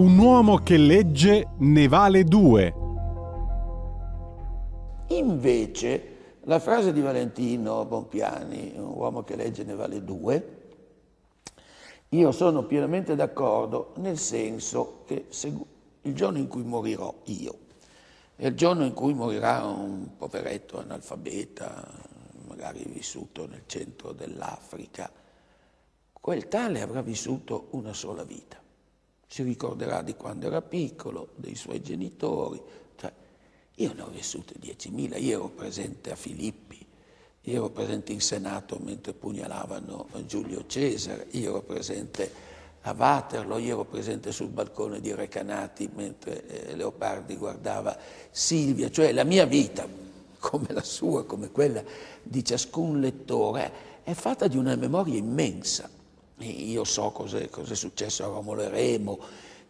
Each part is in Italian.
Un uomo che legge ne vale due. Invece, la frase di Valentino Bompiani, un uomo che legge ne vale due, io sono pienamente d'accordo nel senso che il giorno in cui morirò io e il giorno in cui morirà un poveretto analfabeta, magari vissuto nel centro dell'Africa, quel tale avrà vissuto una sola vita. Si ricorderà di quando era piccolo, dei suoi genitori. Cioè, io ne ho vissute 10.000, io ero presente a Filippi, io ero presente in Senato mentre pugnalavano Giulio Cesare, io ero presente a Waterloo, io ero presente sul balcone di Recanati mentre eh, Leopardi guardava Silvia, cioè la mia vita, come la sua, come quella di ciascun lettore, è fatta di una memoria immensa io so cosa è successo a Romolo e Remo,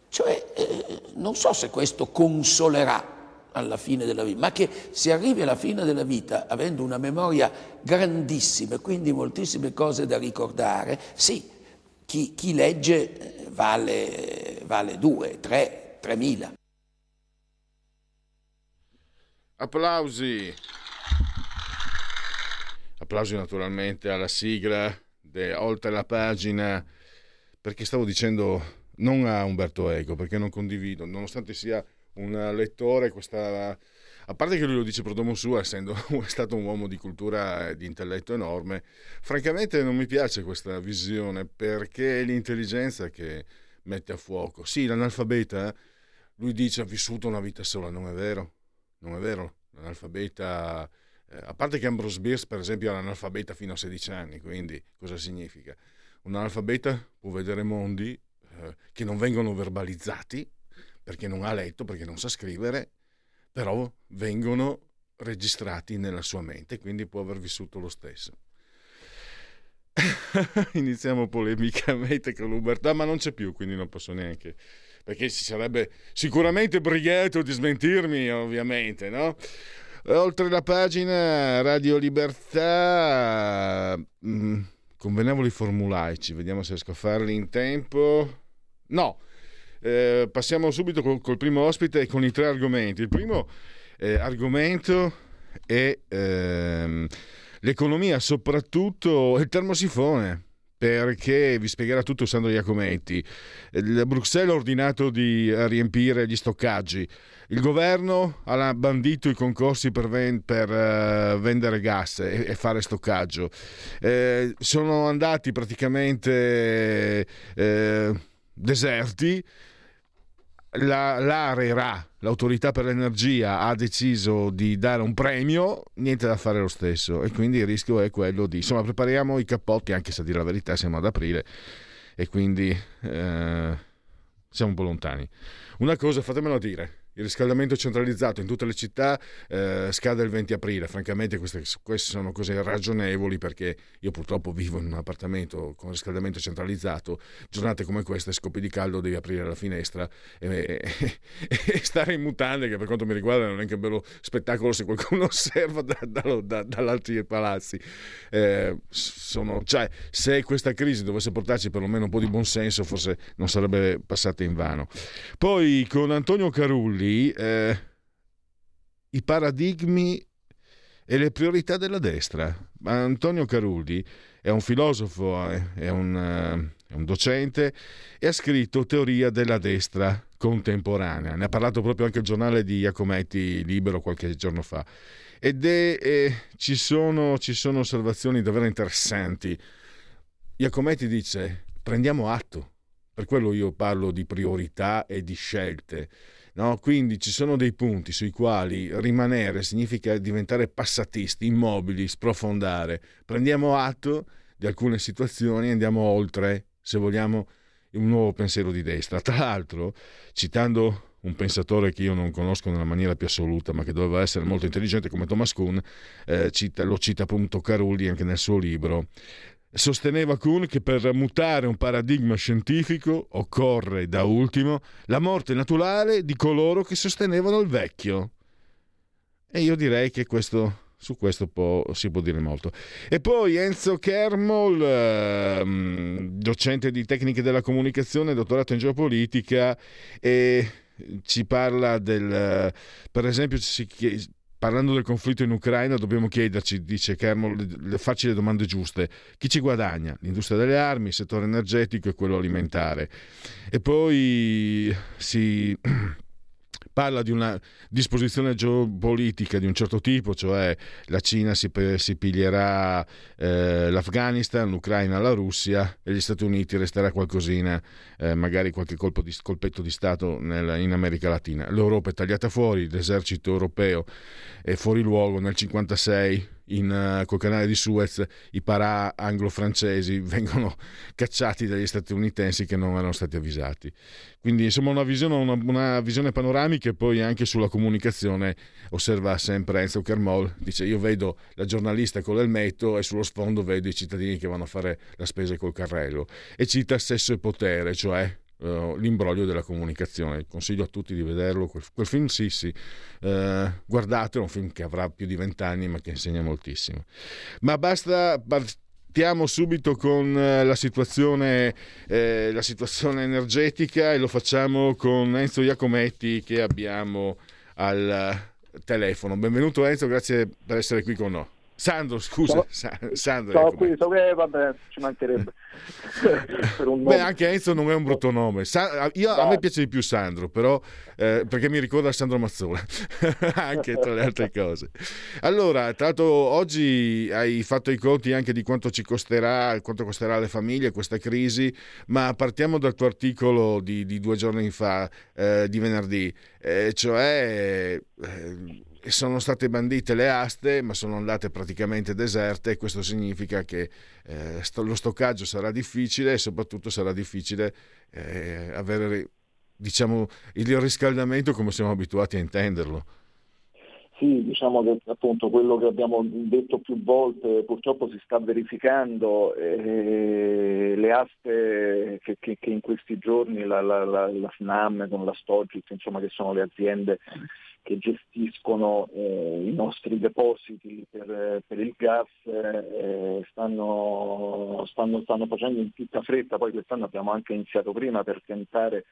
cioè eh, non so se questo consolerà alla fine della vita, ma che si arrivi alla fine della vita avendo una memoria grandissima e quindi moltissime cose da ricordare, sì, chi, chi legge eh, vale, vale due, tre, tremila. Applausi. Applausi naturalmente alla sigla de, oltre la pagina, perché stavo dicendo non a Umberto Eco, perché non condivido, nonostante sia un lettore, questa, a parte che lui lo dice per domo suo, essendo stato un uomo di cultura e di intelletto enorme, francamente non mi piace questa visione, perché è l'intelligenza che mette a fuoco. Sì, l'analfabeta, lui dice ha vissuto una vita sola, non è vero, non è vero, l'analfabeta eh, a parte che Ambrose Bierce, per esempio, era analfabeta fino a 16 anni, quindi cosa significa? Un analfabeta può vedere mondi eh, che non vengono verbalizzati perché non ha letto, perché non sa scrivere, però vengono registrati nella sua mente, quindi può aver vissuto lo stesso. Iniziamo polemicamente con l'Ubertà, ma non c'è più, quindi non posso neanche perché si sarebbe sicuramente brigato di smentirmi, ovviamente, no? Oltre la pagina Radio Libertà, mh, mm, convenevoli formulaici, vediamo se riesco a farli in tempo. No, eh, passiamo subito col, col, primo ospite e con i tre argomenti. Il primo eh, argomento è ehm, l'economia, soprattutto il termosifone perché vi spiegherà tutto Sandro Iacometti. Il Bruxelles ha ordinato di riempire gli stoccaggi. Il governo ha bandito i concorsi per, ven- per uh, vendere gas e-, e, fare stoccaggio. Eh, sono andati praticamente eh, deserti. La, l'ARERA, l'autorità per l'energia, ha deciso di dare un premio, niente da fare lo stesso e quindi il rischio è quello di... Insomma, prepariamo i cappotti, anche se a dire la verità siamo ad aprile e quindi eh, siamo un po' lontani. Una cosa, fatemelo dire, il riscaldamento centralizzato in tutte le città eh, scade il 20 aprile. Francamente queste, queste, sono cose ragionevoli perché io purtroppo vivo in un appartamento con riscaldamento centralizzato. Giornate come queste, scoppi di caldo, devi aprire la finestra e, e, e stare in mutande che per quanto mi riguarda non è che un bello spettacolo se qualcuno osserva da, da, da, dall'alti palazzi. Eh, sono, cioè, se questa crisi dovesse portarci perlomeno un po' di buonsenso forse non sarebbe passata in vano. Poi con Antonio Carulli eh, i paradigmi e le priorità della destra. Antonio Carulli è un filosofo, eh, è un, eh, è un docente e ha scritto Teoria della destra contemporanea. Ne ha parlato proprio anche il giornale di Iacometti Libero qualche giorno fa. Ed è, eh, ci, sono, ci sono osservazioni davvero interessanti. Iacometti dice prendiamo atto. Per quello io parlo di priorità e di scelte. No? Quindi ci sono dei punti sui quali rimanere significa diventare passatisti, immobili, sprofondare. Prendiamo atto di alcune situazioni e andiamo oltre, se vogliamo, un nuovo pensiero di destra. Tra l'altro, citando un pensatore che io non conosco nella maniera più assoluta, ma che doveva essere molto intelligente come Thomas Kuhn, eh, cita, lo cita appunto Carulli anche nel suo libro. Sosteneva Kuhn che per mutare un paradigma scientifico occorre, da ultimo, la morte naturale di coloro che sostenevano il vecchio. E io direi che questo su questo può, si può dire molto. E poi Enzo Kermol, eh, docente di tecniche della comunicazione, dottorato in geopolitica, e ci parla del, per esempio, si, parlando del conflitto in Ucraina, dobbiamo chiederci, dice Kermol, le facili domande giuste. Chi ci guadagna? L'industria delle armi, il settore energetico e quello alimentare. E poi si parla di una disposizione geopolitica di un certo tipo, cioè la Cina si, si piglierà eh, l'Afghanistan, l'Ucraina la Russia e gli Stati Uniti resterà qualcosina, eh, magari qualche di, colpetto di Stato nel, in America Latina. L'Europa è tagliata fuori, l'esercito europeo è fuori luogo nel 1956 in, uh, col canale di Suez i parà anglo-francesi vengono cacciati dagli statunitensi che non erano stati avvisati. Quindi insomma una visione, una, una visione panoramica e poi anche sulla comunicazione osserva sempre Enzo Kermol, dice io vedo la giornalista con l'elmetto e sullo sfondo vedo i cittadini che vanno a fare la spesa col carrello e cita sesso e potere, cioè uh, l'imbroglio della comunicazione. Consiglio a tutti di vederlo. Quel, quel film, sì, sì, uh, guardatelo, è un film che avrà più di vent'anni ma che insegna moltissimo. Ma basta. Partiamo subito con eh, la situazione, eh, la situazione energetica e lo facciamo con Enzo Iacometti che abbiamo al telefono. Benvenuto Enzo, grazie per essere qui con noi. Sandro, scusa, Sa- Sandro. Sono qui, so che vabbè, ci mancherebbe. Beh, anche Enzo non è un brutto nome. Sa- io, a me piace di più Sandro, però eh, perché mi ricorda Sandro Mazzola, anche tra le altre cose. Allora, tra l'altro oggi hai fatto i conti anche di quanto ci costerà, quanto costerà alle famiglie questa crisi, ma partiamo dal tuo articolo di, di due giorni fa, eh, di venerdì, eh, cioè eh, sono state bandite le aste, ma sono andate praticamente deserte questo significa che eh, lo stoccaggio sarà difficile e soprattutto sarà difficile eh, avere diciamo, il riscaldamento come siamo abituati a intenderlo. Sì, diciamo che appunto quello che abbiamo detto più volte purtroppo si sta verificando, eh, le aste che, che, che, in questi giorni la, la, la, la SNAM con la Stogit, insomma che sono le aziende che gestiscono eh, i nostri depositi per, per il gas eh, stanno, stanno, stanno, facendo in tutta fretta, poi quest'anno abbiamo anche iniziato prima per tentare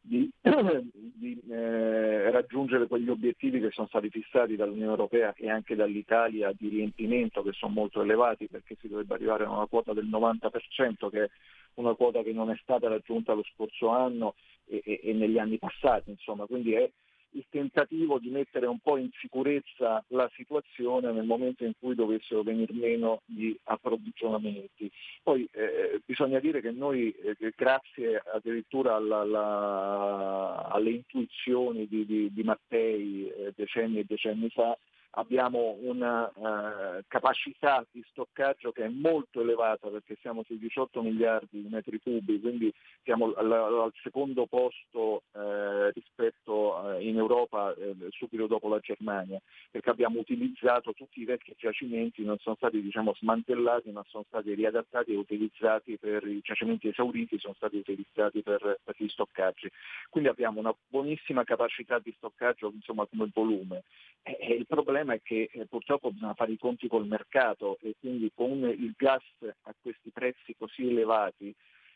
di, di eh, raggiungere quegli obiettivi che sono stati fissati dall'Unione Europea e anche dall'Italia di riempimento che sono molto elevati perché si dovrebbe arrivare a una quota del 90% che è una quota che non è stata raggiunta lo scorso anno e, e, e negli anni passati, insomma, quindi è il tentativo di mettere un po' in sicurezza la situazione nel momento in cui dovessero venire meno gli approvvigionamenti. Poi eh, bisogna dire che noi, eh, grazie addirittura alla, alla, alle intuizioni di, di, di Mattei eh, decenni e decenni fa, abbiamo una uh, capacità di stoccaggio che è molto elevata perché siamo sui 18 miliardi di metri cubi, quindi siamo al, al secondo posto uh, rispetto uh, in Europa subito dopo la Germania, perché abbiamo utilizzato tutti i vecchi giacimenti, non sono stati diciamo, smantellati ma sono stati riadattati e utilizzati per i giacimenti esauriti, sono stati utilizzati per, per gli stoccaggi. Quindi abbiamo una buonissima capacità di stoccaggio insomma, come volume. E, il problema problema è che eh, purtroppo bisogna fare i conti col mercato e quindi con il gas a questi prezzi così elevati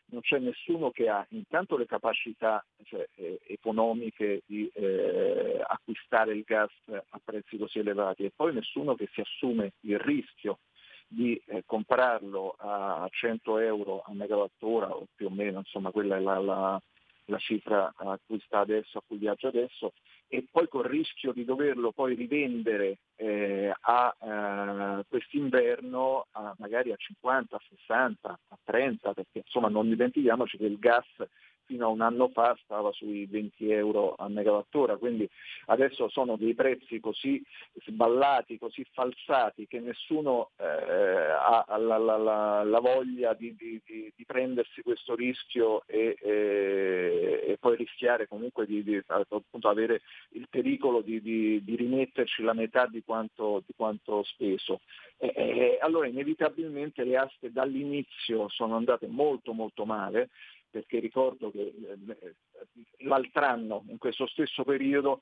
non c'è nessuno che ha intanto le capacità cioè, eh, economiche di eh, acquistare il gas a prezzi così elevati e poi nessuno che si assume il rischio di eh, comprarlo a 100 euro a megawattora o più o meno, insomma quella è la, la, la cifra a cui sta adesso, a cui viaggia adesso, e poi col rischio di doverlo poi rivendere eh, a, uh, quest'inverno a, magari a 50, a 60, a 30, perché insomma non dimentichiamoci che il gas fino a un anno fa stava sui 20 euro a megawattora, quindi adesso sono dei prezzi così sballati, così falsati che nessuno eh, ha la, la, la, la voglia di, di, di, di, prendersi questo rischio e, e, e poi rischiare comunque di, appunto, avere il pericolo di, rimetterci la metà di quanto, quanto speso. E, e, allora inevitabilmente le aste dall'inizio sono andate molto molto male, perché ricordo che eh, l'altro anno, in questo stesso periodo,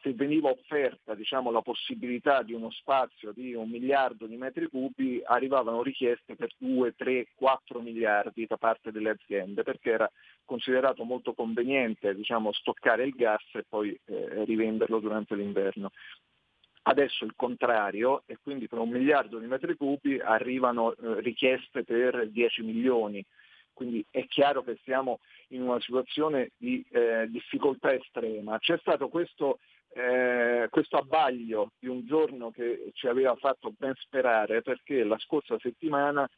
se veniva offerta diciamo, la possibilità di uno spazio di un miliardo di metri cubi, arrivavano richieste per 2, 3, 4 miliardi da parte delle aziende, perché era considerato molto conveniente diciamo, stoccare il gas e poi eh, rivenderlo durante l'inverno. Adesso il contrario e quindi per un miliardo di metri cubi arrivano eh, richieste per 10 milioni quindi è chiaro che siamo in una situazione di eh, difficoltà estrema. C'è stato questo, eh, questo abbaglio di un giorno che ci aveva fatto ben sperare perché la scorsa settimana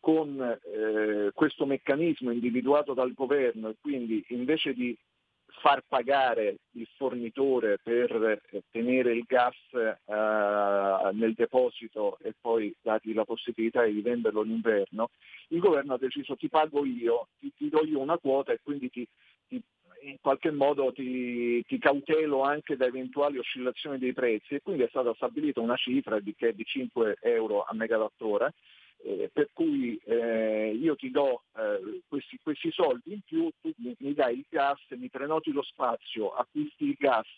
con eh, questo meccanismo individuato dal governo e quindi invece di far pagare il fornitore per eh, tenere il gas eh, nel deposito e poi dargli la possibilità di venderlo l'inverno, il governo ha deciso ti pago io, ti, ti do io una quota e quindi ti, ti, in qualche modo ti, ti, cautelo anche da eventuali oscillazioni dei prezzi. E quindi è stata stabilita una cifra di, che è di 5 euro a megawattora eh, per cui eh, io ti do eh, questi, questi, soldi in più, tu mi, mi, dai il gas, mi prenoti lo spazio, acquisti il gas,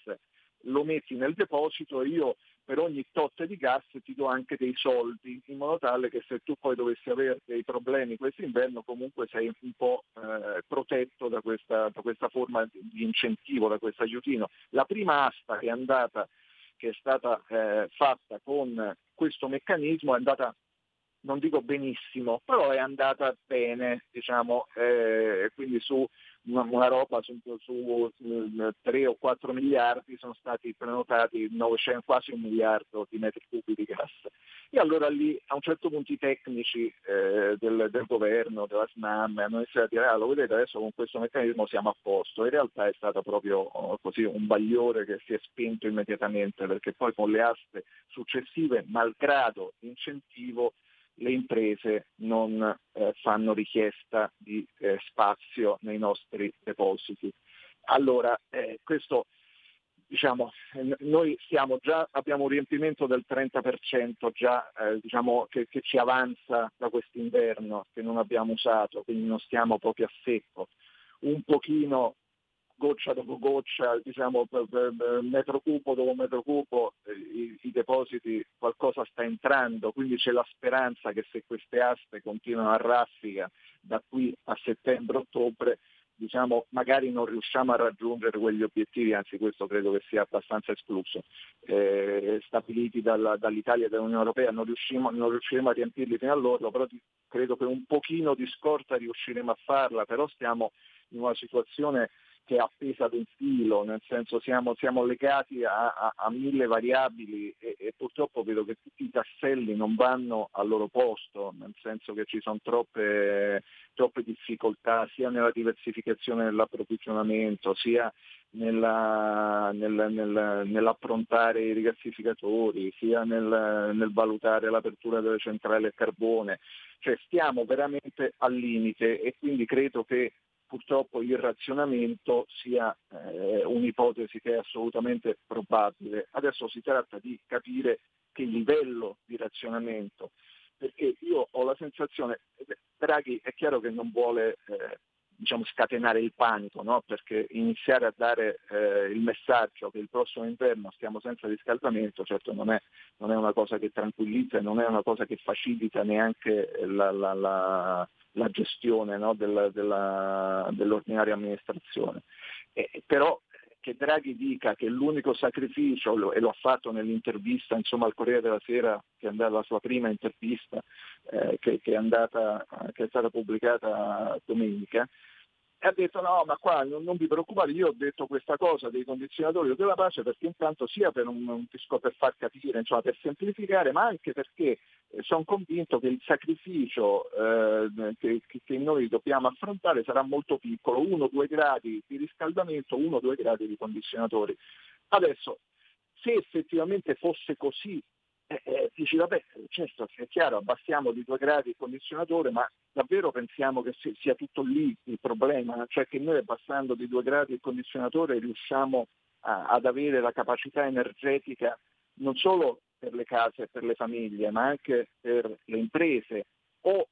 lo metti nel deposito e io per ogni tot di gas ti do anche dei soldi, in modo tale che se tu poi dovessi avere dei problemi quest'inverno comunque sei un po' eh, protetto da questa, da questa forma di incentivo, da questo aiutino. La prima asta che è andata che è stata eh, fatta con questo meccanismo è andata non dico benissimo, però è andata bene, diciamo, eh, quindi su una, una roba su, su, su, 3 o 4 miliardi sono stati prenotati 900, quasi un miliardo di metri cubi di gas. E allora lì a un certo punto i tecnici eh, del, del, governo, della SNAM, hanno iniziato a dire ah, lo vedete adesso con questo meccanismo siamo a posto. In realtà è stato proprio oh, così un bagliore che si è spento immediatamente perché poi con le aste successive, malgrado l'incentivo, le imprese non eh, fanno richiesta di eh, spazio nei nostri depositi. Allora, eh, questo diciamo, noi già, abbiamo un riempimento del 30% già eh, diciamo, che, che, ci avanza da quest'inverno, che non abbiamo usato, quindi non stiamo proprio a secco. Un pochino goccia dopo goccia, diciamo, per, per metro cubo dopo metro cubo, eh, i, i, depositi qualcosa sta entrando, quindi c'è la speranza che se queste aste continuano a raffica da qui a settembre-ottobre, diciamo, magari non riusciamo a raggiungere quegli obiettivi, anzi questo credo che sia abbastanza escluso, eh, stabiliti dalla, dall'Italia e dall'Unione Europea, non, non riusciremo a riempirli fino all'orlo, però credo che un pochino di scorta riusciremo a farla, però stiamo in una situazione che è appesa ad un filo, nel senso siamo, siamo legati a, a, a, mille variabili e, e, purtroppo vedo che tutti i tasselli non vanno al loro posto, nel senso che ci sono troppe, troppe difficoltà sia nella diversificazione dell'approvvigionamento, sia nella, nel, nel, nell'approntare i rigassificatori, sia nel, nel valutare l'apertura delle centrali a carbone. Cioè stiamo veramente al limite e quindi credo che purtroppo il razionamento sia eh, un'ipotesi che è assolutamente probabile. Adesso si tratta di capire che livello di razionamento, perché io ho la sensazione, Draghi è chiaro che non vuole eh, diciamo, scatenare il panico, no? perché iniziare a dare eh, il messaggio che il prossimo inverno stiamo senza riscaldamento, certo non è, non è una cosa che tranquillizza e non è una cosa che facilita neanche la, la, la la gestione no, della, della, dell'ordinaria amministrazione. Eh, però che Draghi dica che l'unico sacrificio, e lo ha fatto nell'intervista insomma, al Corriere della Sera, che è andata la sua prima intervista, eh, che, che, è andata, che, è stata pubblicata domenica, e ha detto no, ma qua non, non, vi preoccupate, io ho detto questa cosa dei condizionatori della pace perché intanto sia per un, un per far capire, insomma, per semplificare, ma anche perché eh, sono convinto che il sacrificio eh, che, che, noi dobbiamo affrontare sarà molto piccolo, 1-2 gradi di riscaldamento, 1-2 gradi di condizionatori. Adesso, se effettivamente fosse così eh, eh, dici vabbè, certo è chiaro, abbassiamo di due gradi il condizionatore, ma davvero pensiamo che sia tutto lì il problema? Cioè che noi abbassando di due gradi il condizionatore riusciamo a, ad avere la capacità energetica non solo per le case e per le famiglie, ma anche per le imprese o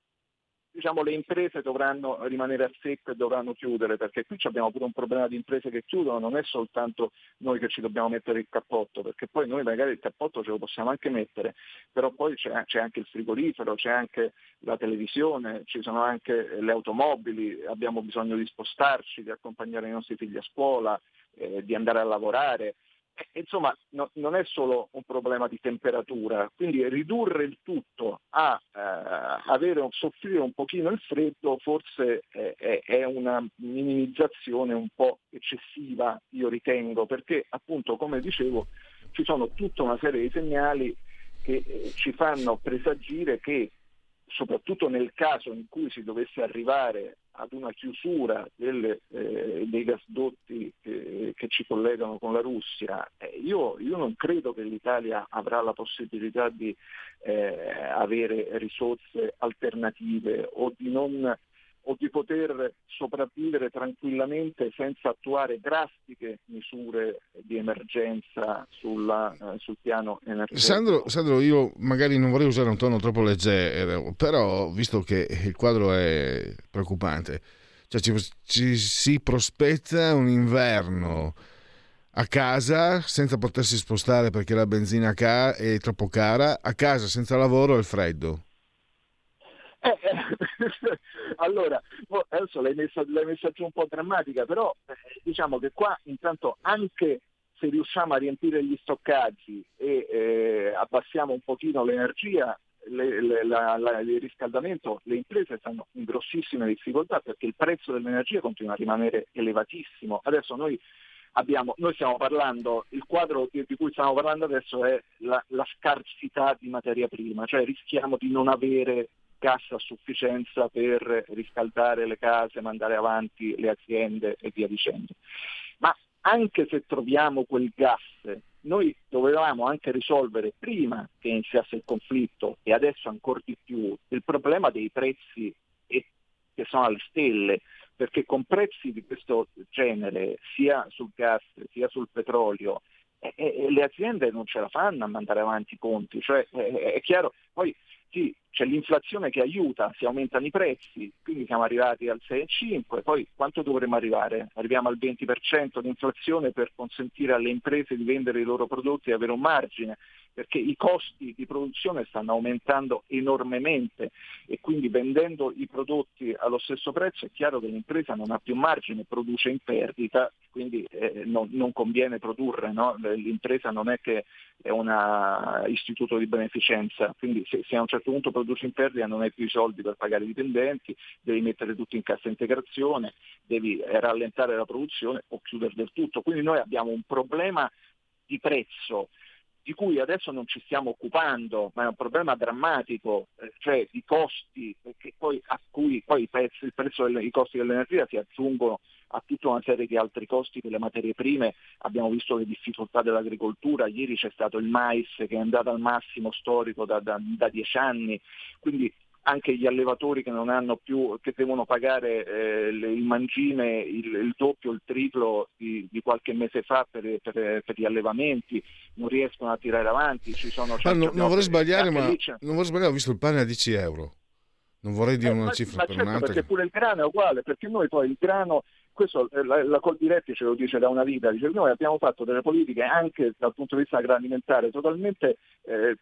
diciamo, le imprese dovranno rimanere a secco e dovranno chiudere, perché qui abbiamo pure un problema di imprese che chiudono, non è soltanto noi che ci dobbiamo mettere il cappotto, perché poi noi magari il cappotto ce lo possiamo anche mettere, però poi c'è, c'è anche il frigorifero, c'è anche la televisione, ci sono anche le automobili, abbiamo bisogno di spostarci, di accompagnare i nostri figli a scuola, eh, di andare a lavorare. Eh, insomma, no, non è solo un problema di temperatura, quindi ridurre il tutto a eh, avere, soffrire un pochino il freddo forse è, è, una minimizzazione un po' eccessiva, io ritengo, perché appunto, come dicevo, ci sono tutta una serie di segnali che eh, ci fanno presagire che soprattutto nel caso in cui si dovesse arrivare ad una chiusura delle, eh, dei gasdotti che, che, ci collegano con la Russia, eh, io, io, non credo che l'Italia avrà la possibilità di eh, avere risorse alternative o di non o di poter sopravvivere tranquillamente senza attuare drastiche misure di emergenza sulla, eh, sul piano energetico. Sandro, Sandro, io magari non vorrei usare un tono troppo leggero, però visto che il quadro è preoccupante, cioè ci, ci si prospetta un inverno a casa senza potersi spostare perché la benzina è troppo cara, a casa senza lavoro e freddo. Eh, eh, allora, adesso l'hai messa, l'hai messa giù un po' drammatica, però eh, diciamo che qua intanto anche se riusciamo a riempire gli stoccaggi e eh, abbassiamo un pochino l'energia, le, le, la, la, il riscaldamento, le imprese stanno in grossissime difficoltà perché il prezzo dell'energia continua a rimanere elevatissimo. Adesso noi Abbiamo, noi stiamo parlando, il quadro di, di, cui stiamo parlando adesso è la, la, scarsità di materia prima, cioè rischiamo di non avere gas a sufficienza per riscaldare le case, mandare avanti le aziende e via dicendo. Ma anche se troviamo quel gas, noi dovevamo anche risolvere prima che iniziasse il conflitto e adesso ancora di più il problema dei prezzi che sono alle stelle, perché con prezzi di questo genere, sia sul gas sia sul petrolio, eh, eh, le aziende non ce la fanno a mandare avanti i conti, cioè, eh, è chiaro, poi sì, c'è l'inflazione che aiuta, si aumentano i prezzi, quindi siamo arrivati al 6,5, poi quanto dovremmo arrivare? Arriviamo al 20% di inflazione per consentire alle imprese di vendere i loro prodotti e avere un margine perché i costi di produzione stanno aumentando enormemente e quindi vendendo i prodotti allo stesso prezzo è chiaro che l'impresa non ha più margine, produce in perdita, quindi eh, non, non, conviene produrre, no? l'impresa non è che è un istituto di beneficenza, quindi se, se, a un certo punto produce in perdita non hai più i soldi per pagare i dipendenti, devi mettere tutto in cassa integrazione, devi rallentare la produzione o chiudere del tutto. Quindi noi abbiamo un problema di prezzo di cui adesso non ci stiamo occupando, ma è un problema drammatico, eh, cioè di costi poi, a cui poi i, prezzo dei costi dell'energia si aggiungono a tutta una serie di altri costi delle materie prime, abbiamo visto le difficoltà dell'agricoltura, ieri c'è stato il mais che è andato al massimo storico da, da, da dieci anni, quindi anche gli allevatori che non hanno più, che devono pagare eh, il mangime il, il, doppio, il triplo di, di qualche mese fa per, per, per, gli allevamenti, non riescono a tirare avanti. Ci sono ma no, non vorrei sbagliare, ma non vorrei sbagliare, ho visto il pane a 10 euro. Non vorrei dire eh, una ma, cifra ma per certo, un'altra. Perché pure il grano è uguale, perché noi poi il grano questo eh, la, la Coldiretti ce lo dice da una vita, dice noi abbiamo fatto delle politiche anche dal punto di vista agroalimentare totalmente eh,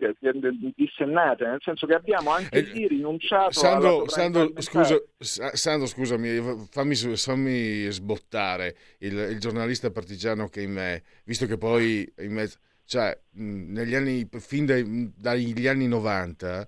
dissennate, nel senso che abbiamo anche eh, lì rinunciato Sandro, Sandro, scusa, Sandro, scusami, fammi, fammi sbottare il, il, giornalista partigiano che in me, visto che poi in mezzo, cioè, negli anni, fin dai, dagli anni 90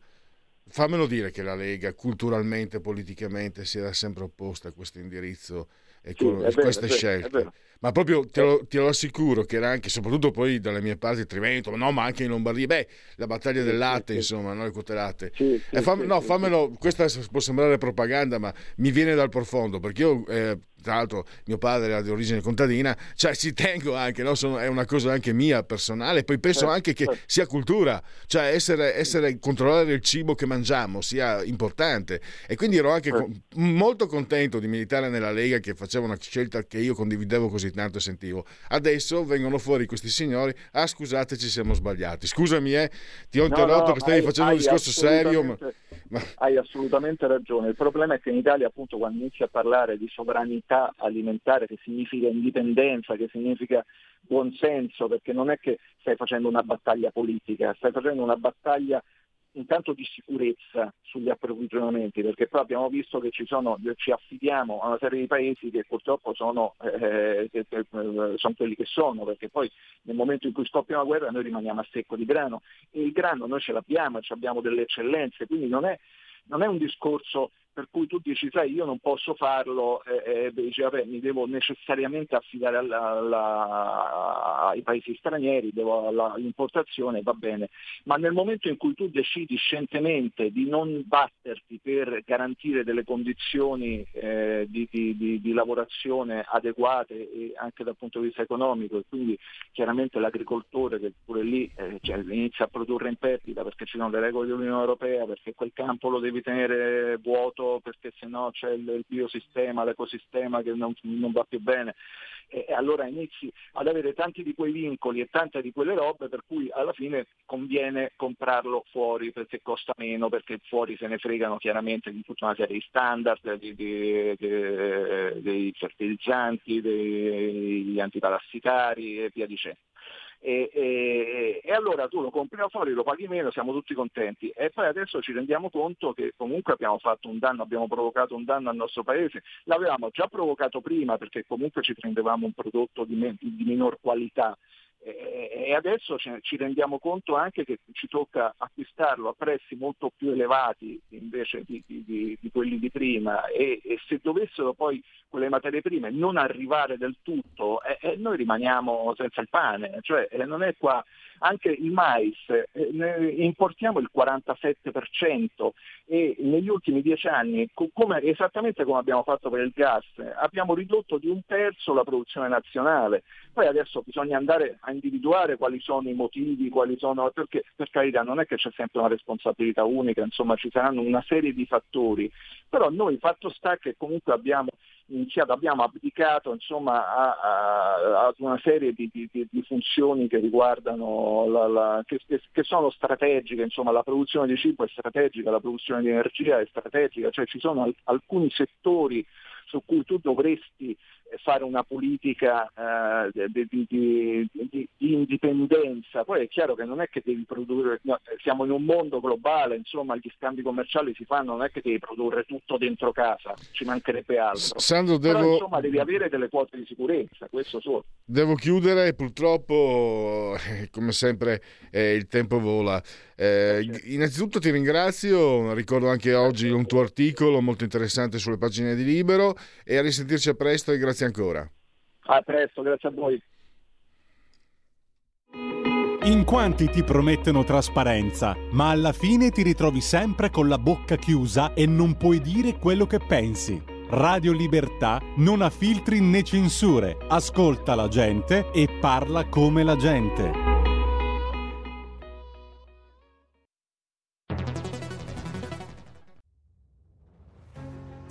fammelo dire che la Lega culturalmente, politicamente si era sempre opposta a questo indirizzo e con sì, vero, queste scelte. ma proprio te lo, te lo, assicuro che era anche, soprattutto poi dalle mie parti, Trivento, no, ma anche in Lombardia, beh, la battaglia del latte, insomma, no, le quote latte. Sì, sì, fam- no, fammelo, questa può sembrare propaganda, ma mi viene dal profondo, perché io eh, tra l'altro mio padre era di origine contadina, cioè ci tengo anche, no? Sono, è una cosa anche mia personale, poi penso certo, anche che certo. sia cultura, cioè essere, essere, controllare il cibo che mangiamo sia importante e quindi ero anche certo. molto contento di militare nella Lega che faceva una scelta che io condividevo così tanto e sentivo. Adesso vengono fuori questi signori, ah scusate ci siamo sbagliati, scusami eh, ti ho interrotto no, no, che stavi hai, facendo hai un discorso serio. Ma... Hai assolutamente ragione, il problema è che in Italia appunto quando inizi a parlare di sovranità sovranità alimentare, che significa indipendenza, che significa buonsenso, perché non è che stai facendo una battaglia politica, stai facendo una battaglia intanto di sicurezza sugli approvvigionamenti, perché poi abbiamo visto che ci, sono, ci affidiamo a una serie di paesi che purtroppo sono, eh, eh, sono, quelli che sono, perché poi nel momento in cui scoppia una guerra noi rimaniamo a secco di grano. E il grano noi ce l'abbiamo, abbiamo delle eccellenze, quindi non è, non è un discorso per cui tu dici, sai, io non posso farlo e, e dici, vabbè, mi devo necessariamente affidare alla, alla, ai paesi stranieri, devo all'importazione, va bene, ma nel momento in cui tu decidi scientemente di non batterti per garantire delle condizioni eh, di, di, di, di, lavorazione adeguate anche dal punto di vista economico, e quindi chiaramente l'agricoltore che pure lì eh, cioè, inizia a produrre in perdita perché ci sono le regole dell'Unione Europea, perché quel campo lo devi tenere vuoto, aiuto perché sennò c'è il, biosistema, l'ecosistema che non, non va più bene e allora inizi ad avere tanti di quei vincoli e tante di quelle robe per cui alla fine conviene comprarlo fuori perché costa meno, perché fuori se ne fregano chiaramente di tutta una serie di standard, di, di, di, dei fertilizzanti, degli antiparassitari e via dicendo. E, e, e, allora tu lo compri da fuori, lo paghi meno, siamo tutti contenti. E poi adesso ci rendiamo conto che comunque abbiamo fatto un danno, abbiamo provocato un danno al nostro paese. L'avevamo già provocato prima perché comunque ci prendevamo un prodotto di, me, di minor qualità e adesso ci rendiamo conto anche che ci tocca acquistarlo a prezzi molto più elevati invece di, di, di quelli di prima. E, e, se dovessero poi quelle materie prime non arrivare del tutto eh, eh, noi rimaniamo senza il pane, cioè eh, non è qua anche il mais, eh, importiamo il 47% e negli ultimi dieci anni, come, esattamente come abbiamo fatto per il gas, abbiamo ridotto di un terzo la produzione nazionale. Poi adesso bisogna andare a individuare quali sono i motivi, quali sono, perché per carità non è che c'è sempre una responsabilità unica, insomma ci saranno una serie di fattori, però noi fatto sta che comunque abbiamo iniziato, abbiamo abdicato insomma, a, a, a, una serie di, di, di funzioni che riguardano la, la, che, che, sono strategiche, insomma, la produzione di cibo è strategica, la produzione di energia è strategica, cioè ci sono alcuni settori su cui tu dovresti fare una politica eh, di, di, di, di, indipendenza. Poi è chiaro che non è che devi produrre, no, siamo in un mondo globale, insomma gli scambi commerciali si fanno, non è che devi produrre tutto dentro casa, ci mancherebbe altro. Sandro, devo... Però insomma devi avere delle quote di sicurezza, questo solo. Devo chiudere, purtroppo come sempre eh, il tempo vola. Eh, innanzitutto ti ringrazio, ricordo anche oggi un tuo articolo molto interessante sulle pagine di Libero e a risentirci a presto e grazie ancora. A presto, grazie a voi. In quanti ti promettono trasparenza, ma alla fine ti ritrovi sempre con la bocca chiusa e non puoi dire quello che pensi. Radio Libertà non ha filtri né censure, ascolta la gente e parla come la gente.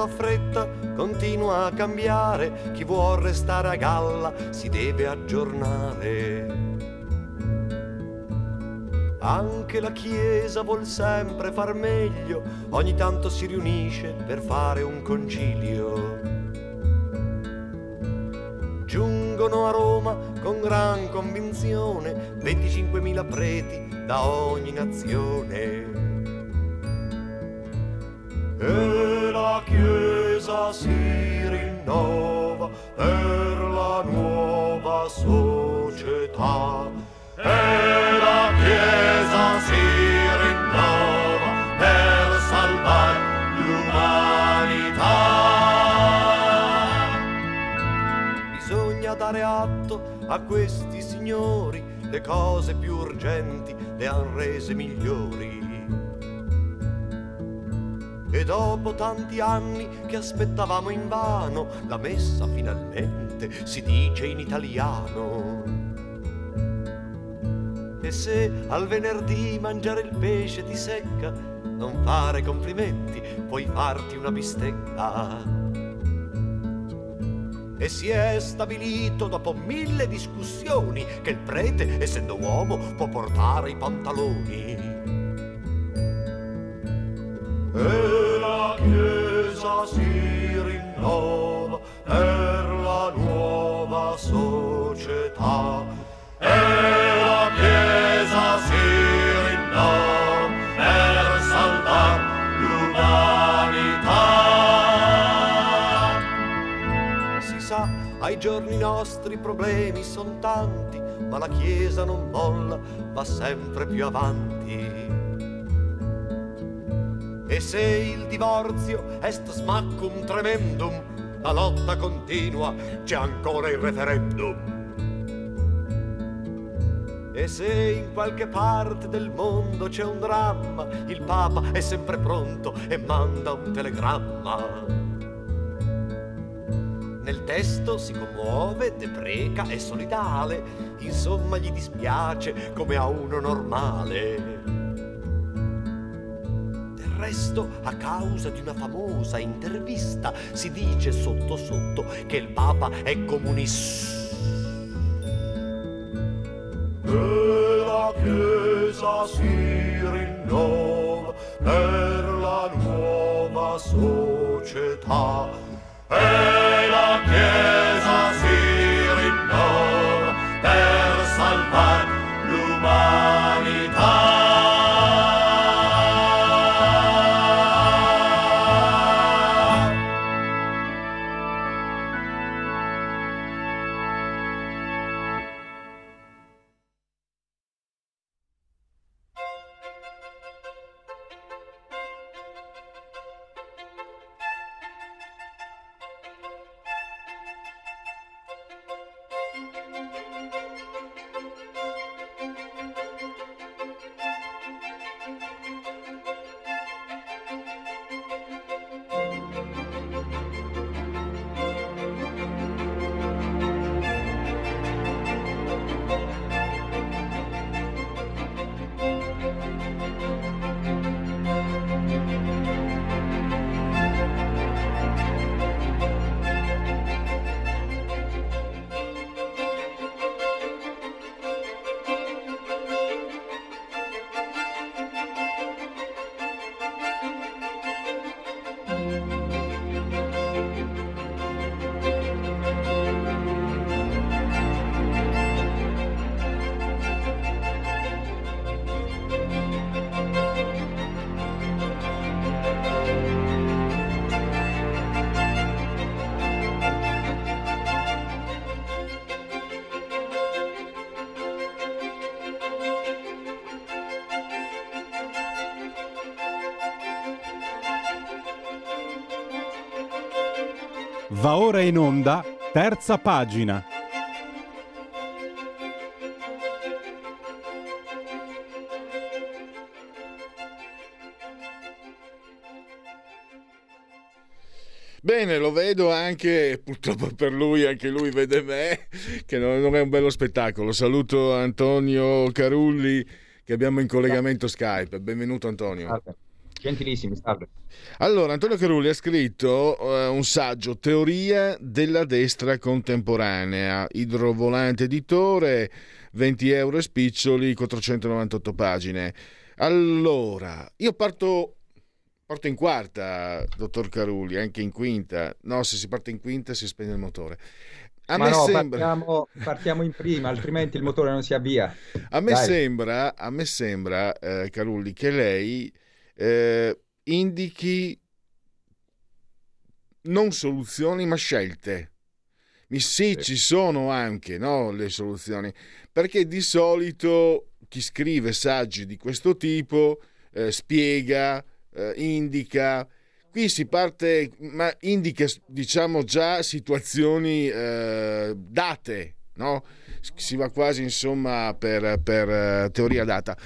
Mondo a fretta continua a cambiare, chi vuol restare a galla si deve aggiornare. Anche la Chiesa vuol sempre far meglio, ogni tanto si riunisce per fare un concilio. Giungono a Roma con gran convinzione 25.000 preti da ogni nazione. E la Chiesa si rinnova per la nuova società. E la Chiesa si rinnova per salvare l'umanità. Bisogna dare atto a questi signori, le cose più urgenti le han rese migliori. E dopo tanti anni che aspettavamo invano, la messa finalmente si dice in italiano. E se al venerdì mangiare il pesce ti secca, non fare complimenti, puoi farti una bistecca. E si è stabilito dopo mille discussioni che il prete, essendo uomo, può portare i pantaloni. Si rinnova per la nuova società. E la Chiesa si rinnova per salvare l'umanità. Si sa, ai giorni nostri i problemi sono tanti, ma la Chiesa non molla, va sempre più avanti. E se il divorzio est smaccum tremendum, la lotta continua, c'è ancora il referendum. E se in qualche parte del mondo c'è un dramma, il Papa è sempre pronto e manda un telegramma. Nel testo si commuove, depreca, è solidale, insomma gli dispiace come a uno normale. Del resto, a causa di una famosa intervista, si dice sotto sotto che il Papa è comunista. E la Chiesa si rinnova per la nuova società. E la Chiesa si rinnova per Va ora in onda, terza pagina. Bene, lo vedo anche, purtroppo per lui, anche lui vede me, che non non è un bello spettacolo. Saluto Antonio Carulli che abbiamo in collegamento Skype. Benvenuto Antonio. Gentilissimi, salve. Allora, Antonio Carulli ha scritto uh, un saggio, Teoria della destra contemporanea, idrovolante editore, 20 euro e spiccioli, 498 pagine. Allora, io parto, parto in quarta, dottor Carulli, anche in quinta. No, se si parte in quinta si spegne il motore. A Ma me no, sembra... partiamo, partiamo, in prima, altrimenti il motore non si avvia. A me Dai. sembra, a me sembra eh, Carulli, che lei eh, indichi non soluzioni ma scelte. Sì, ci sono anche no, le soluzioni, perché di solito chi scrive saggi di questo tipo eh, spiega, eh, indica, qui si parte, ma indica diciamo già situazioni eh, date, no? si va quasi insomma per, per uh, teoria data.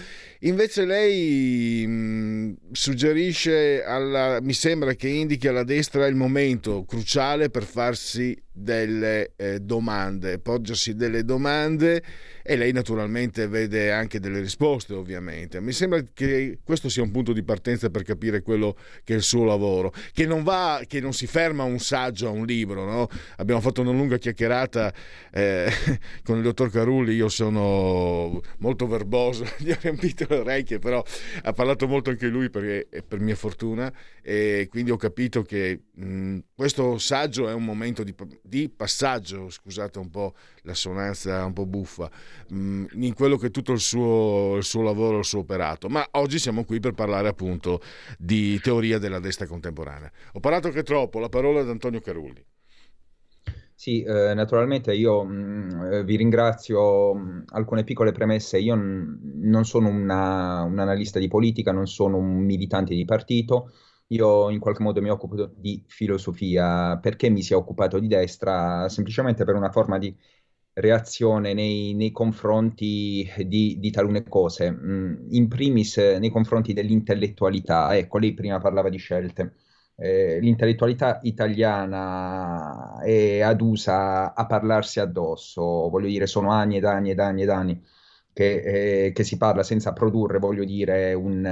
Invece lei mh, mm, suggerisce, alla, mi sembra che indichi alla destra il momento cruciale per farsi delle eh, domande, poggersi delle domande e lei naturalmente vede anche delle risposte ovviamente. Mi sembra che questo sia un punto di partenza per capire quello che è il suo lavoro, che non, va, che non si ferma a un saggio, a un libro. No? Abbiamo fatto una lunga chiacchierata eh, con il dottor Carulli, io sono molto verboso, gli ho riempito le orecchie, però ha parlato molto anche lui per, per mia fortuna e quindi ho capito che mh, questo saggio è un momento di, di passaggio, scusate un po' l'assonanza un po' buffa, mh, in quello che è tutto il suo, il suo lavoro, il suo operato. Ma oggi siamo qui per parlare appunto di teoria della destra contemporanea. Ho parlato che troppo, la parola ad Antonio Carulli. Sì, eh, naturalmente io mh, eh, vi ringrazio. Mh, alcune piccole premesse. Io n- non sono una, un analista di politica, non sono un militante di partito. Io in qualche modo mi occupo di filosofia. Perché mi si è occupato di destra? Semplicemente per una forma di reazione nei, nei confronti di, di, talune cose. Mm, in primis nei confronti dell'intellettualità. Ecco, lei prima parlava di scelte eh, l'intellettualità italiana è adusa a parlarsi addosso, voglio dire, sono anni ed anni ed anni ed anni che, eh, che si parla senza produrre, voglio dire, un,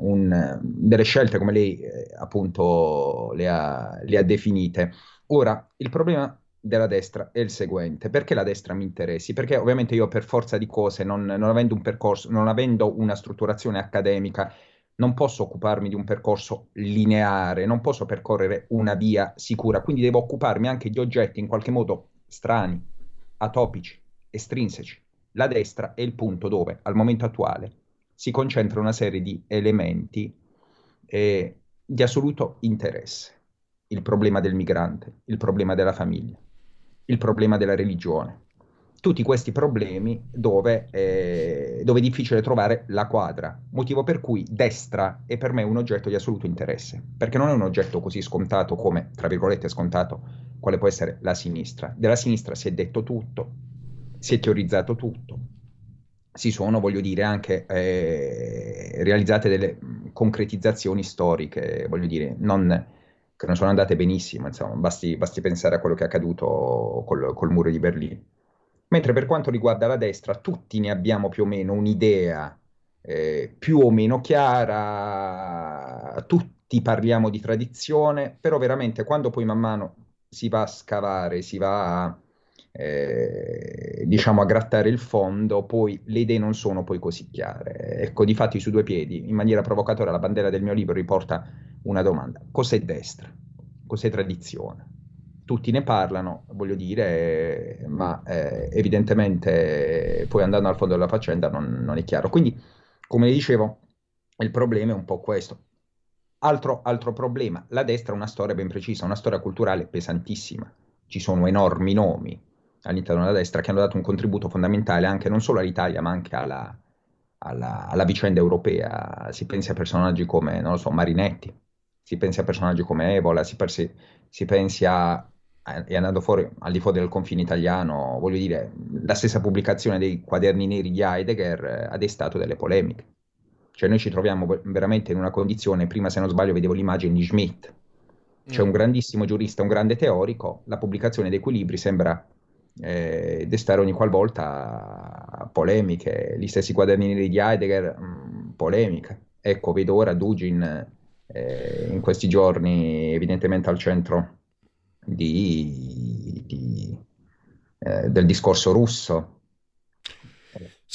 un, delle scelte come lei eh, appunto le ha, le ha definite. Ora, il problema della destra è il seguente: perché la destra mi interessi? Perché ovviamente io per forza di cose, non, non avendo un percorso, non avendo una strutturazione accademica, non posso occuparmi di un percorso lineare, non posso percorrere una via sicura, quindi devo occuparmi anche di oggetti in qualche modo strani, atopici, estrinseci. La destra è il punto dove al momento attuale si concentra una serie di elementi eh, di assoluto interesse. Il problema del migrante, il problema della famiglia, il problema della religione, tutti questi problemi dove, eh, dove, è difficile trovare la quadra, motivo per cui destra è per me un oggetto di assoluto interesse, perché non è un oggetto così scontato come, tra virgolette, scontato, quale può essere la sinistra. Della sinistra si è detto tutto, si è teorizzato tutto, si sono, voglio dire, anche eh, realizzate delle concretizzazioni storiche, voglio dire, non, che non sono andate benissimo, insomma, basti, basti pensare a quello che è accaduto col, col muro di Berlino. Mentre per quanto riguarda la destra, tutti ne abbiamo più o meno un'idea eh, più o meno chiara, tutti parliamo di tradizione, però veramente quando poi man mano si va a scavare, si va a, eh, diciamo a grattare il fondo, poi le idee non sono poi così chiare. Ecco, difatti su due piedi, in maniera provocatoria, la bandiera del mio libro riporta una domanda. Cos'è destra? Cos'è tradizione? Tutti ne parlano, voglio dire, ma eh, evidentemente poi andando al fondo della faccenda non, non, è chiaro. Quindi, come dicevo, il problema è un po' questo. Altro, altro problema, la destra ha una storia ben precisa, una storia culturale pesantissima. Ci sono enormi nomi all'interno della destra che hanno dato un contributo fondamentale anche non solo all'Italia, ma anche alla, alla, alla vicenda europea. Si pensi a personaggi come, non lo so, Marinetti, si pensi a personaggi come Evola, si, persi, si pensi a è andato fuori al di fuori del confine italiano, voglio dire, la stessa pubblicazione dei quaderni neri di Heidegger eh, ha destato delle polemiche. Cioè noi ci troviamo veramente in una condizione, prima se non sbaglio vedevo l'immagine di Schmidt, cioè mm. un grandissimo giurista, un grande teorico, la pubblicazione dei equilibri sembra eh, destare ogni qualvolta polemiche, gli stessi quaderni neri di Heidegger, mh, mm, polemiche. ecco, vedo ora Dugin eh, in questi giorni evidentemente al centro di, di, eh, del discorso russo.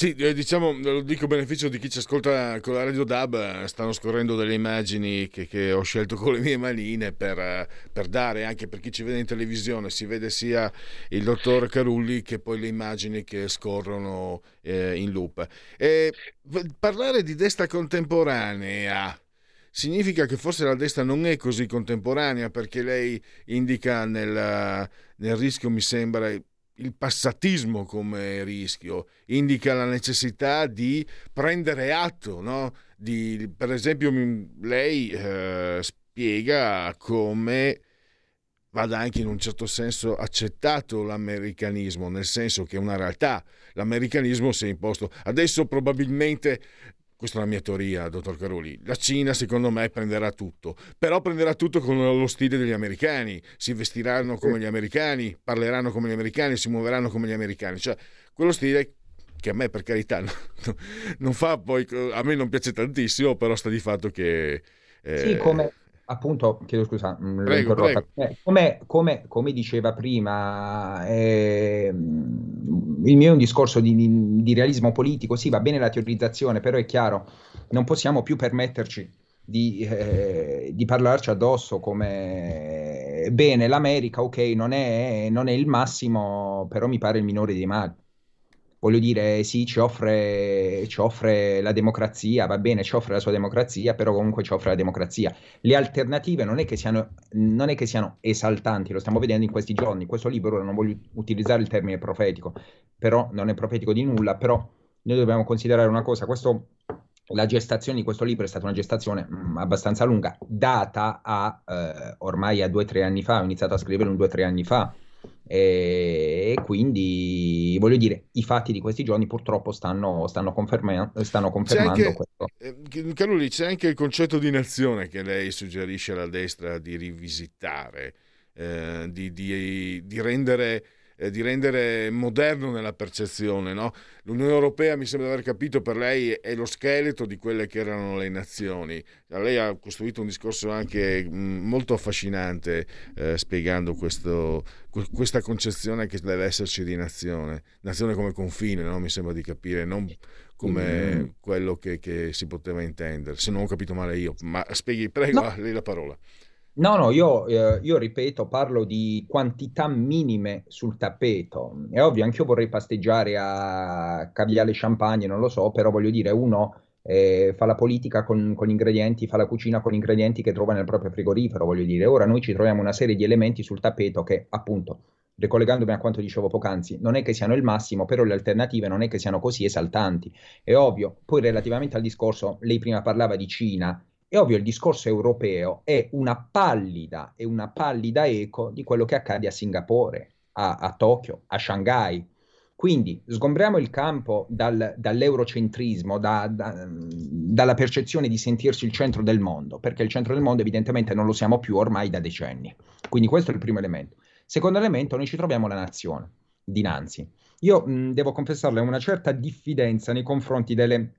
Sì, eh, diciamo, lo dico a beneficio di chi ci ascolta con la radio DAB, stanno scorrendo delle immagini che, che ho scelto con le mie manine per, eh, per, dare anche per chi ci vede in televisione, si vede sia il dottor Carulli che poi le immagini che scorrono eh, in loop. E parlare di destra contemporanea, significa che forse la destra non è così contemporanea perché lei indica nel, nel rischio, mi sembra, il passatismo come rischio, indica la necessità di prendere atto, no? di, per esempio lei eh, spiega come vada anche in un certo senso accettato l'americanismo, nel senso che è una realtà, l'americanismo si è imposto. Adesso probabilmente questa è la mia teoria, dottor Caroli. La Cina, secondo me, prenderà tutto, però prenderà tutto con lo stile degli americani. Si vestiranno come gli americani, parleranno come gli americani, si muoveranno come gli americani. Cioè, quello stile che a me, per carità, non fa poi. A me non piace tantissimo, però sta di fatto che. Eh... Sì, come, appunto, chiedo scusa, mm, prego, prego. Eh, come, come, come, diceva prima, eh, il mio è un discorso di, di, realismo politico, sì, va bene la teorizzazione, però è chiaro, non possiamo più permetterci di, eh, di parlarci addosso come bene, l'America, ok, non è, non è il massimo, però mi pare il minore dei mali voglio dire, sì, ci offre, ci offre, la democrazia, va bene, ci offre la sua democrazia, però comunque ci offre la democrazia. Le alternative non è che siano, è che siano esaltanti, lo stiamo vedendo in questi giorni. Questo libro, non voglio utilizzare il termine profetico, però non è profetico di nulla, però noi dobbiamo considerare una cosa, questo, la gestazione di questo libro è stata una gestazione mh, mm, abbastanza lunga, data a eh, ormai a due o tre anni fa, ho iniziato a scriverlo due o tre anni fa, e, quindi voglio dire i fatti di questi giorni purtroppo stanno, stanno, conferma- stanno confermando anche, questo. Eh, Caroli, c'è anche il concetto di nazione che lei suggerisce alla destra di rivisitare, eh, di, di, di rendere eh, di rendere moderno nella percezione. No? L'Unione Europea, mi sembra di aver capito, per lei è lo scheletro di quelle che erano le nazioni. Lei ha costruito un discorso anche mm, molto affascinante eh, spiegando questo, questa concezione che deve esserci di nazione, nazione come confine, no? mi sembra di capire, non come mm. quello che, che, si poteva intendere, se non ho capito male io, ma spieghi, prego, no. a lei la parola. No, no, io, eh, io, ripeto, parlo di quantità minime sul tappeto. È ovvio, anche io vorrei pasteggiare a caviale champagne, non lo so, però voglio dire, uno eh, fa la politica con, con, ingredienti, fa la cucina con ingredienti che trova nel proprio frigorifero, voglio dire. Ora noi ci troviamo una serie di elementi sul tappeto che, appunto, ricollegandomi a quanto dicevo poc'anzi, non è che siano il massimo, però le alternative non è che siano così esaltanti. È ovvio. Poi relativamente al discorso, lei prima parlava di Cina, è ovvio il discorso europeo è una pallida e una pallida eco di quello che accade a Singapore, a, a Tokyo, a Shanghai. Quindi sgombriamo il campo dal, dall'eurocentrismo, da, da, dalla percezione di sentirsi il centro del mondo, perché il centro del mondo evidentemente non lo siamo più ormai da decenni. Quindi questo è il primo elemento. Secondo elemento, noi ci troviamo la nazione dinanzi. Io mh, devo confessarle una certa diffidenza nei confronti delle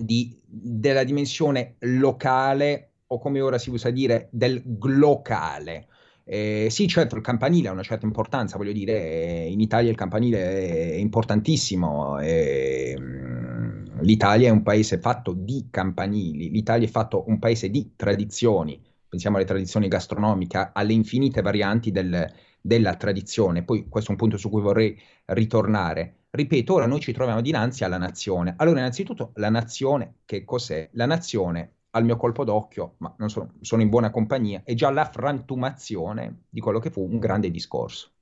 di, della dimensione locale o come ora si usa dire del glocale. Eh, sì, certo, il campanile ha una certa importanza, voglio dire, in Italia il campanile è importantissimo. Eh, L'Italia è un paese fatto di campanili, l'Italia è fatto un paese di tradizioni, pensiamo alle tradizioni gastronomiche, alle infinite varianti del, della tradizione. Poi questo è un punto su cui vorrei ritornare. Ripeto, ora noi ci troviamo dinanzi alla nazione. Allora, innanzitutto, la nazione, che cos'è? La nazione, al mio colpo d'occhio, ma non sono, sono in buona compagnia, è già la frantumazione di quello che fu un grande discorso.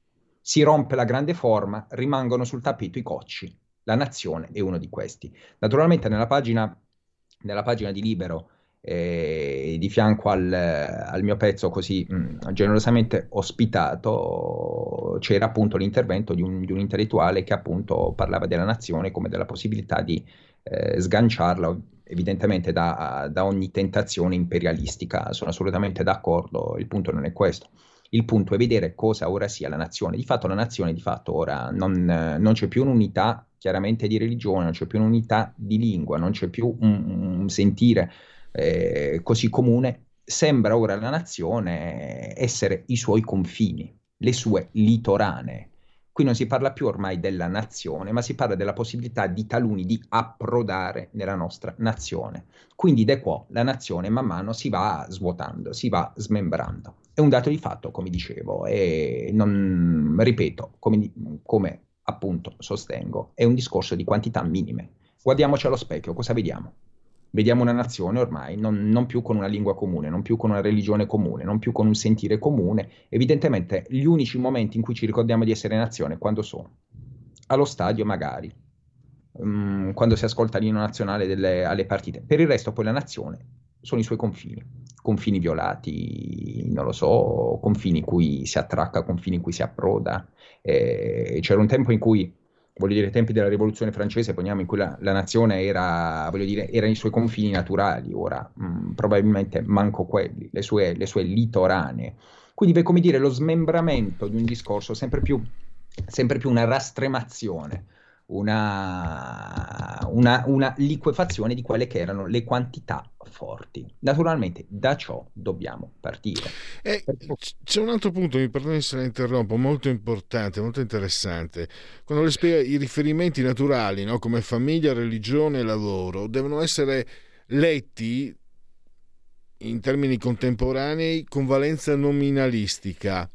Si rompe la grande forma, rimangono sul tappeto i cocci. La nazione è uno di questi. Naturalmente nella pagina, nella pagina di Libero eh, di fianco al, al, mio pezzo così mh, mm, generosamente ospitato c'era appunto l'intervento di un, di un, intellettuale che appunto parlava della nazione come della possibilità di eh, sganciarla evidentemente da, da, ogni tentazione imperialistica. Sono assolutamente d'accordo, il punto non è questo. Il punto è vedere cosa ora sia la nazione. Di fatto la nazione, di fatto ora non, non c'è più un'unità chiaramente di religione, non c'è più un'unità di lingua, non c'è più un, un sentire eh, così comune, sembra ora la nazione essere i suoi confini, le sue litoranee. Qui non si parla più ormai della nazione, ma si parla della possibilità di taluni di approdare nella nostra nazione. Quindi da qua la nazione man mano si va svuotando, si va smembrando. È un dato di fatto, come dicevo, e non, ripeto, come, come appunto sostengo, è un discorso di quantità minime. Guardiamoci allo specchio, cosa vediamo? Vediamo una nazione ormai non, non, più con una lingua comune, non più con una religione comune, non più con un sentire comune. Evidentemente gli unici momenti in cui ci ricordiamo di essere nazione, quando sono? Allo stadio magari, um, quando si ascolta l'inno nazionale delle, alle partite. Per il resto poi la nazione sono i suoi confini, confini violati, non lo so, confini in cui si attracca, confini in cui si approda. Eh, c'era un tempo in cui voglio dire, tempi della rivoluzione francese, poniamo in cui la, la nazione era, voglio dire, era nei suoi confini naturali, ora mh, mm, probabilmente manco quelli, le sue, le sue litoranee. Quindi, come dire, lo smembramento di un discorso sempre più, sempre più una rastremazione una, una, una, liquefazione di quelle che erano le quantità forti. Naturalmente da ciò dobbiamo partire. Eh, c'è un altro punto, mi perdono se la interrompo, molto importante, molto interessante. Quando le spiega i riferimenti naturali, no, come famiglia, religione e lavoro, devono essere letti in termini contemporanei con valenza nominalistica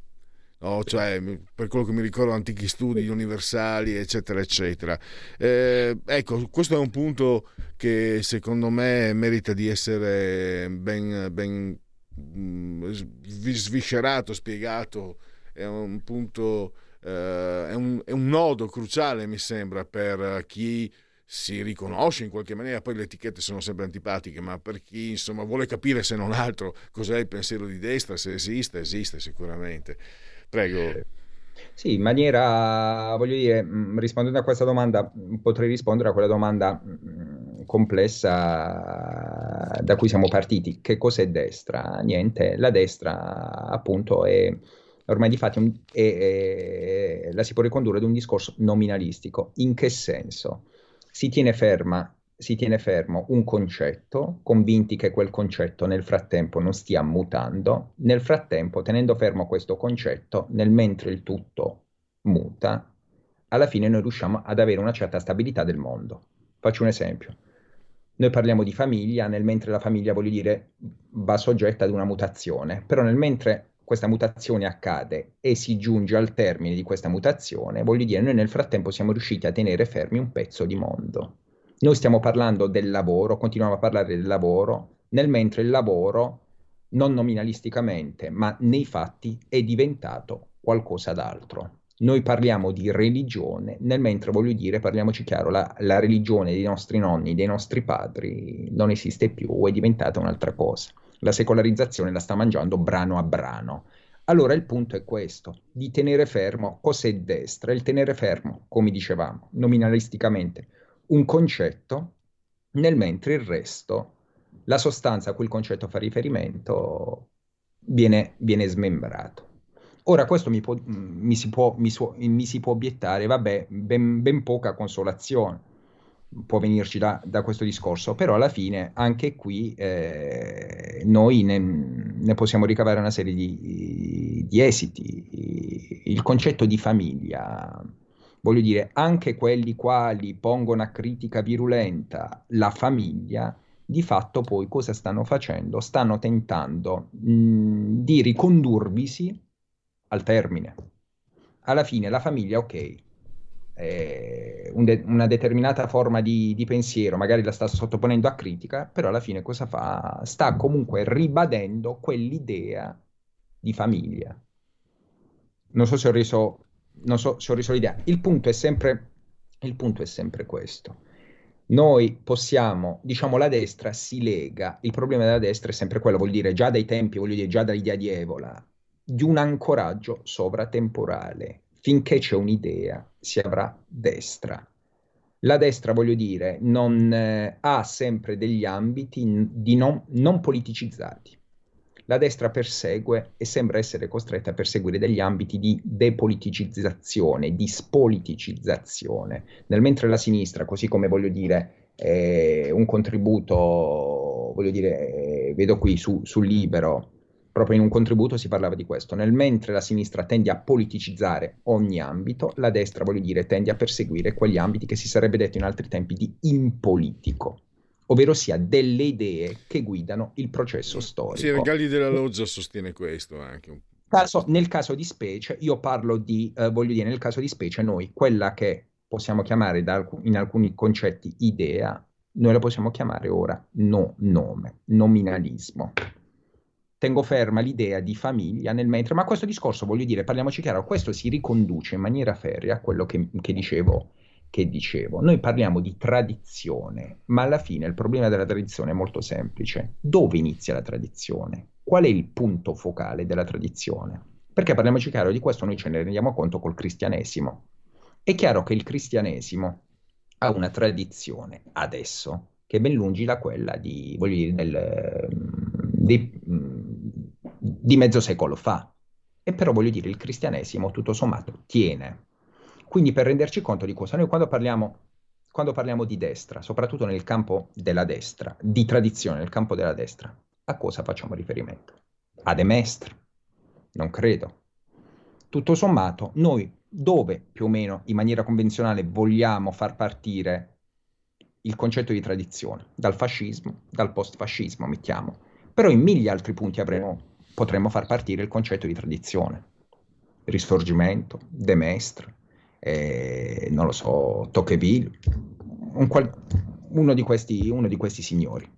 no? cioè, per quello che mi ricordo antichi studi universali, eccetera, eccetera. Eh, ecco, questo è un punto che secondo me merita di essere ben, ben mm, sviscerato, spiegato, è un punto, eh, è, un, è un nodo cruciale, mi sembra, per chi si riconosce in qualche maniera, poi le etichette sono sempre antipatiche, ma per chi insomma vuole capire se non altro cos'è il pensiero di destra, se esiste, esiste sicuramente. Prego. Sì, in maniera, voglio dire, mm, rispondendo a questa domanda, potrei rispondere a quella domanda mm, complessa da cui siamo partiti. Che cos'è destra? Niente, la destra appunto è ormai di fatto è, è, la si può ricondurre ad un discorso nominalistico. In che senso? Si tiene ferma si tiene fermo un concetto, convinti che quel concetto nel frattempo non stia mutando, nel frattempo tenendo fermo questo concetto, nel mentre il tutto muta, alla fine noi riusciamo ad avere una certa stabilità del mondo. Faccio un esempio. Noi parliamo di famiglia, nel mentre la famiglia, voglio dire, va soggetta ad una mutazione, però nel mentre questa mutazione accade e si giunge al termine di questa mutazione, voglio dire, noi nel frattempo siamo riusciti a tenere fermi un pezzo di mondo. Noi stiamo parlando del lavoro, continuiamo a parlare del lavoro, nel mentre il lavoro, non nominalisticamente, ma nei fatti, è diventato qualcosa d'altro. Noi parliamo di religione, nel mentre voglio dire, parliamoci chiaro, la, la religione dei nostri nonni, dei nostri padri non esiste più, è diventata un'altra cosa. La secolarizzazione la sta mangiando brano a brano. Allora il punto è questo, di tenere fermo cos'è destra, il tenere fermo, come dicevamo, nominalisticamente, un concetto, nel mentre il resto, la sostanza a cui il concetto fa riferimento, viene, viene smembrato. Ora, questo mi, può, mi, si può, mi, su, mi, si può, obiettare, vabbè, ben, ben poca consolazione può venirci da, da, questo discorso, però alla fine anche qui eh, noi ne, ne, possiamo ricavare una serie di, di esiti. Il concetto di famiglia voglio dire, anche quelli quali pongono a critica virulenta la famiglia, di fatto poi cosa stanno facendo? Stanno tentando mh, di ricondurvisi al termine. Alla fine la famiglia, ok, un de- una determinata forma di, di, pensiero, magari la sta sottoponendo a critica, però alla fine cosa fa? Sta comunque ribadendo quell'idea di famiglia. Non so se ho reso non so se ho riso l'idea. Il punto è sempre, il punto è sempre questo. Noi possiamo, diciamo, la destra si lega, il problema della destra è sempre quello, vuol dire già dai tempi, voglio dire già dall'idea di Evola, di un ancoraggio sovratemporale. Finché c'è un'idea, si avrà destra. La destra, voglio dire, non eh, ha sempre degli ambiti di non, non politicizzati la destra persegue e sembra essere costretta a perseguire degli ambiti di depoliticizzazione, di spoliticizzazione, nel mentre la sinistra, così come voglio dire, è un contributo voglio dire, vedo qui su, sul Libero, proprio in un contributo si parlava di questo. Nel mentre la sinistra tende a politicizzare ogni ambito, la destra, voglio dire, tende a perseguire quegli ambiti che si sarebbe detto in altri tempi di impolitico, ovvero sia delle idee che guidano il processo storico. Sì, Regali della Loggia sostiene questo anche un Caso, nel caso di specie, io parlo di, eh, voglio dire, nel caso di specie, noi quella che possiamo chiamare da, in alcuni concetti idea, noi la possiamo chiamare ora no nome, nominalismo tengo ferma l'idea di famiglia nel mentre, ma questo discorso, voglio dire, parliamoci chiaro, questo si riconduce in maniera ferrea a quello che, che, dicevo, che dicevo. Noi parliamo di tradizione, ma alla fine il problema della tradizione è molto semplice. Dove inizia la tradizione? Qual è il punto focale della tradizione? Perché parliamoci chiaro, di questo noi ce ne rendiamo conto col cristianesimo. È chiaro che il cristianesimo ha una tradizione adesso che è ben lungi da quella di, dire, del, di, di mezzo secolo fa. E però voglio dire, il cristianesimo tutto sommato tiene. Quindi per renderci conto di cosa, noi quando parliamo, quando parliamo di destra, soprattutto nel campo della destra, di tradizione nel campo della destra, a cosa facciamo riferimento? A De Mestre? Non credo. Tutto sommato, noi dove più o meno in maniera convenzionale vogliamo far partire il concetto di tradizione, dal fascismo, dal post-fascismo, mettiamo, però in mille altri punti avremo, potremmo far partire il concetto di tradizione. Risorgimento, De Mestre, eh, non lo so, Tocqueville, un qual- uno, di questi, uno di questi signori.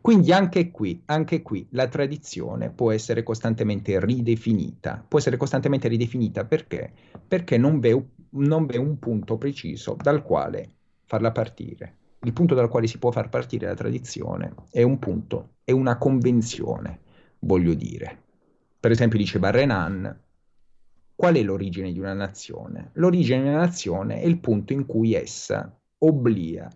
Quindi anche qui, anche qui la tradizione può essere costantemente ridefinita. Può essere costantemente ridefinita perché? Perché non v'è, non v'è un punto preciso dal quale farla partire il punto dal quale si può far partire la tradizione è un punto, è una convenzione, voglio dire. Per esempio diceva Renan, qual è l'origine di una nazione? L'origine di una nazione è il punto in cui essa obblia,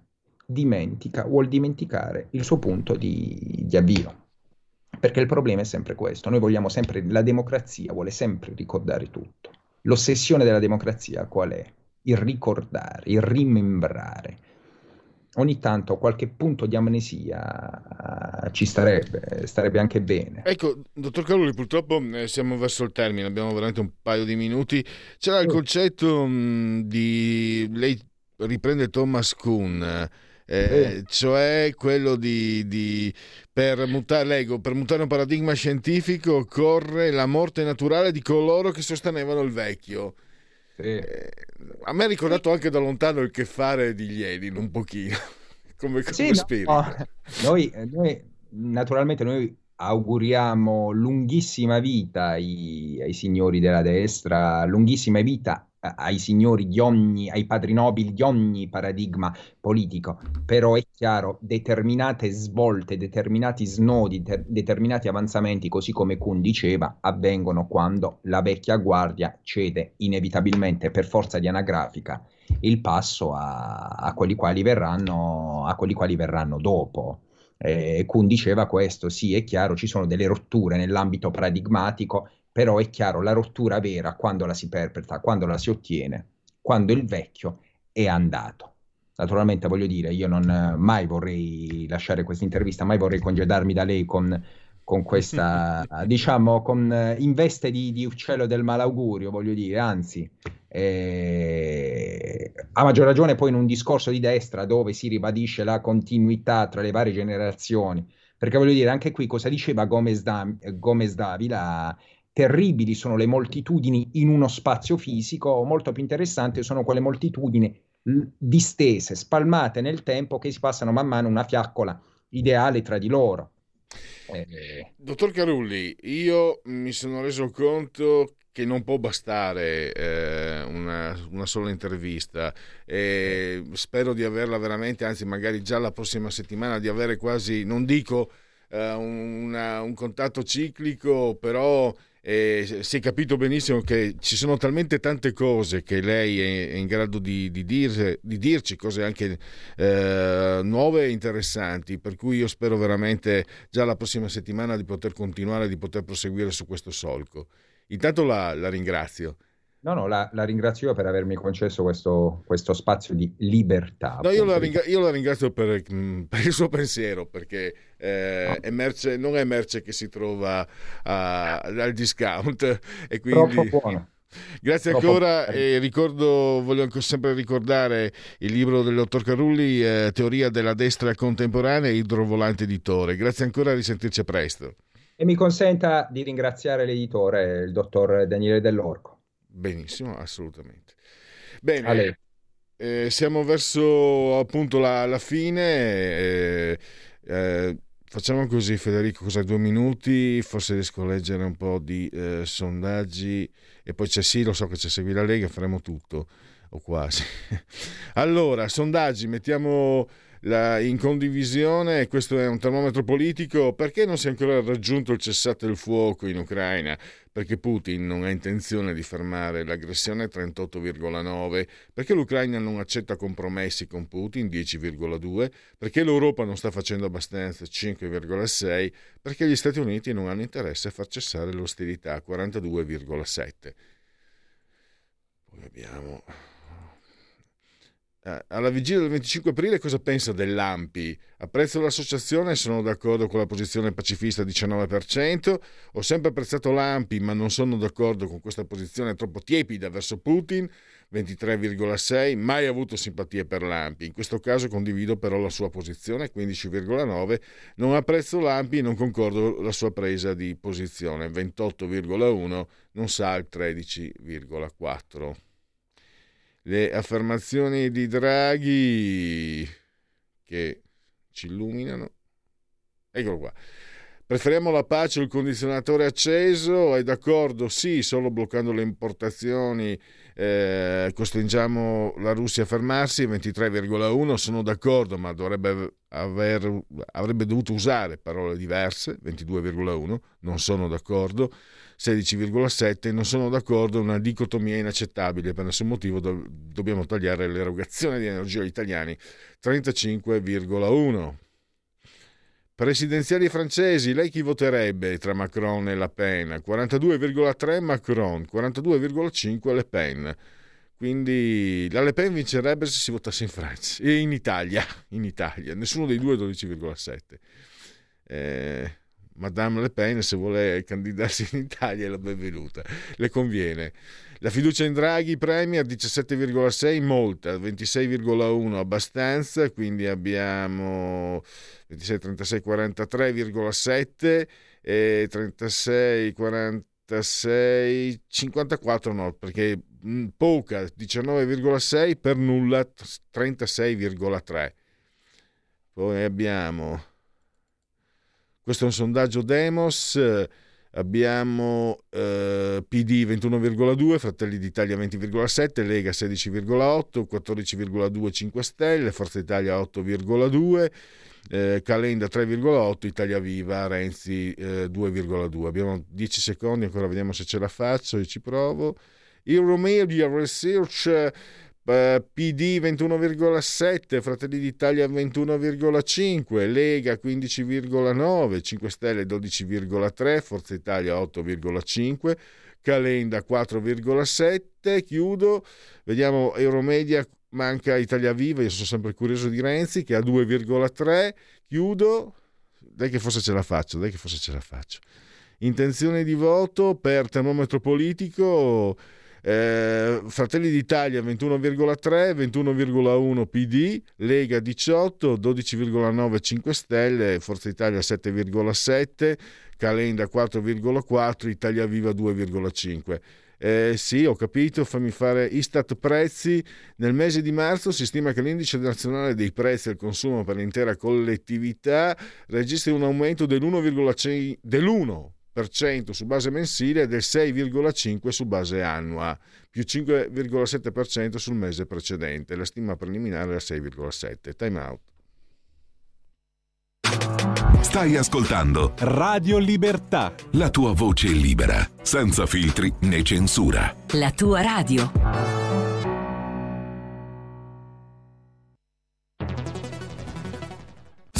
dimentica, vuol dimenticare il suo punto di, di avvio. Perché il problema è sempre questo, noi vogliamo sempre, la democrazia vuole sempre ricordare tutto. L'ossessione della democrazia qual è? Il ricordare, il rimembrare ogni tanto qualche punto di amnesia uh, ci starebbe, starebbe anche bene. Ecco, dottor Caroli, purtroppo eh, siamo verso il termine, abbiamo veramente un paio di minuti. C'era il concetto mh, di... lei riprende Thomas Kuhn. Eh, cioè quello di, di per, mutare, leggo, per mutare un paradigma scientifico occorre la morte naturale di coloro che sostenevano il vecchio. Sì. Eh, a me ha ricordato anche da lontano il che fare di Lenin, un pochino, come, come sì, spirito. No, noi, noi, naturalmente, noi auguriamo lunghissima vita ai, ai signori della destra, lunghissima vita ai signori di ogni, ai padri nobili di ogni paradigma politico, però è chiaro, determinate svolte, determinati snodi, ter- determinati avanzamenti, così come Kuhn diceva, avvengono quando la vecchia guardia cede inevitabilmente per forza di anagrafica il passo a, a, quelli, quali verranno, a quelli quali verranno dopo. Eh, Kuhn diceva questo, sì, è chiaro, ci sono delle rotture nell'ambito paradigmatico, però è chiaro, la rottura vera quando la si perpetra, quando la si ottiene, quando il vecchio è andato. Naturalmente voglio dire, io non mai vorrei lasciare questa intervista, mai vorrei congedarmi da lei con, con questa, diciamo, con, in veste di, di, uccello del malaugurio, voglio dire, anzi, eh, a maggior ragione poi in un discorso di destra dove si ribadisce la continuità tra le varie generazioni, perché voglio dire, anche qui cosa diceva Gomez, da, Gomez Davila? Terribili sono le moltitudini in uno spazio fisico, molto più interessanti sono quelle moltitudini distese, spalmate nel tempo che si passano man mano una fiaccola ideale tra di loro. Eh... Dottor Carulli, io mi sono reso conto che non può bastare eh, una, una, sola intervista e spero di averla veramente, anzi magari già la prossima settimana, di avere quasi, non dico eh, una, un contatto ciclico, però eh, si è capito benissimo che ci sono talmente tante cose che lei è, in grado di, di, dire, di dirci, cose anche eh, nuove e interessanti, per cui io spero veramente già la prossima settimana di poter continuare, di poter proseguire su questo solco. Intanto la, la ringrazio. No, no, la, la, ringrazio per avermi concesso questo, questo spazio di libertà. No, io la, ringra- io la, ringrazio per, mm, per, il suo pensiero, perché eh, è merce, non è merce che si trova a, al discount e quindi... Grazie ancora e ricordo, voglio anche sempre ricordare il libro del dottor Carulli, eh, Teoria della destra contemporanea, idrovolante editore. Grazie ancora, a risentirci presto. E mi consenta di ringraziare l'editore, il dottor Daniele Dell'Orco. Benissimo, assolutamente. Bene, eh, siamo verso appunto la, la fine. eh, eh, facciamo così, Federico, cosa due minuti? Forse riesco a leggere un po' di eh, sondaggi e poi c'è sì, lo so che c'è Segui la Lega, faremo tutto o quasi. Allora, sondaggi, mettiamo la- in condivisione, questo è un termometro politico, perché non si è ancora raggiunto il cessate il fuoco in Ucraina? Perché Putin non ha intenzione di fermare l'aggressione 38,9, perché l'Ucraina non accetta compromessi con Putin 10,2, perché l'Europa non sta facendo abbastanza 5,6, perché gli Stati Uniti non hanno interesse a far cessare l'ostilità 42,7. Poi abbiamo alla vigilia del 25 aprile cosa pensa dell'AMPI? Apprezzo l'associazione sono d'accordo con la posizione pacifista 19%. Ho sempre apprezzato l'AMPI ma non sono d'accordo con questa posizione troppo tiepida verso Putin 23,6%. Mai avuto simpatie per l'AMPI. In questo caso condivido però la sua posizione 15,9%. Non apprezzo l'AMPI e non concordo con la sua presa di posizione 28,1%. Non sa il 13,4%. Le affermazioni di Draghi che ci illuminano. Eccolo qua. Preferiamo la pace il condizionatore acceso? È d'accordo? Sì, solo bloccando le importazioni eh, costringiamo la Russia a fermarsi. 23,1 sono d'accordo, ma dovrebbe aver, avrebbe dovuto usare parole diverse. 22,1 non sono d'accordo. 16,7 non sono d'accordo, è una dicotomia inaccettabile, per nessun motivo do- dobbiamo tagliare l'erogazione di energia agli italiani, 35,1. Presidenziali francesi, lei chi voterebbe tra Macron e Le Pen? 42,3 Macron, 42,5 Le Pen. Quindi la Le Pen vincerebbe se si votasse in Francia e in Italia, in Italia. Nessuno dei due 12,7. Eh, Madame Le Pen se vuole candidarsi in Italia è la benvenuta, le conviene. La fiducia in Draghi Premier 17,6 molta, 26,1 abbastanza, quindi abbiamo 26, 36, 43,7 e 36, 46, 54 no, perché mh, poca 19,6 per nulla 36,3. Poi abbiamo questo è un sondaggio Demos. Abbiamo eh, PD 21,2, Fratelli d'Italia 20,7, Lega 16,8, 14,2 5 Stelle, Forza Italia 8,2, eh, Calenda 3,8, Italia Viva, Renzi eh, 2,2. Abbiamo 10 secondi, ancora vediamo se ce la faccio, io ci provo. Euromedia Research eh, PD 21,7, Fratelli d'Italia 21,5, Lega 15,9, 5 Stelle 12,3, Forza Italia 8,5, Calenda 4,7, chiudo, vediamo Euromedia, manca Italia Viva, io sono sempre curioso di Renzi che ha 2,3, chiudo, dai che forse ce la faccio, dai che forse ce la faccio. Intenzione di voto per termometro politico eh, Fratelli d'Italia 21,3, 21,1 PD, Lega 18, 12,9 5 Stelle, Forza Italia 7,7, Calenda 4,4, Italia Viva 2,5. Eh, sì, ho capito, fammi fare Istat prezzi. Nel mese di marzo si stima che l'indice nazionale dei prezzi al consumo per l'intera collettività registri un aumento dell'1,1% dell'1 su base mensile e del 6,5% su base annua, più 5,7% sul mese precedente. La stima preliminare era 6,7%. Time out. Stai ascoltando Radio Libertà. la tua voce libera, senza filtri né censura. La tua radio.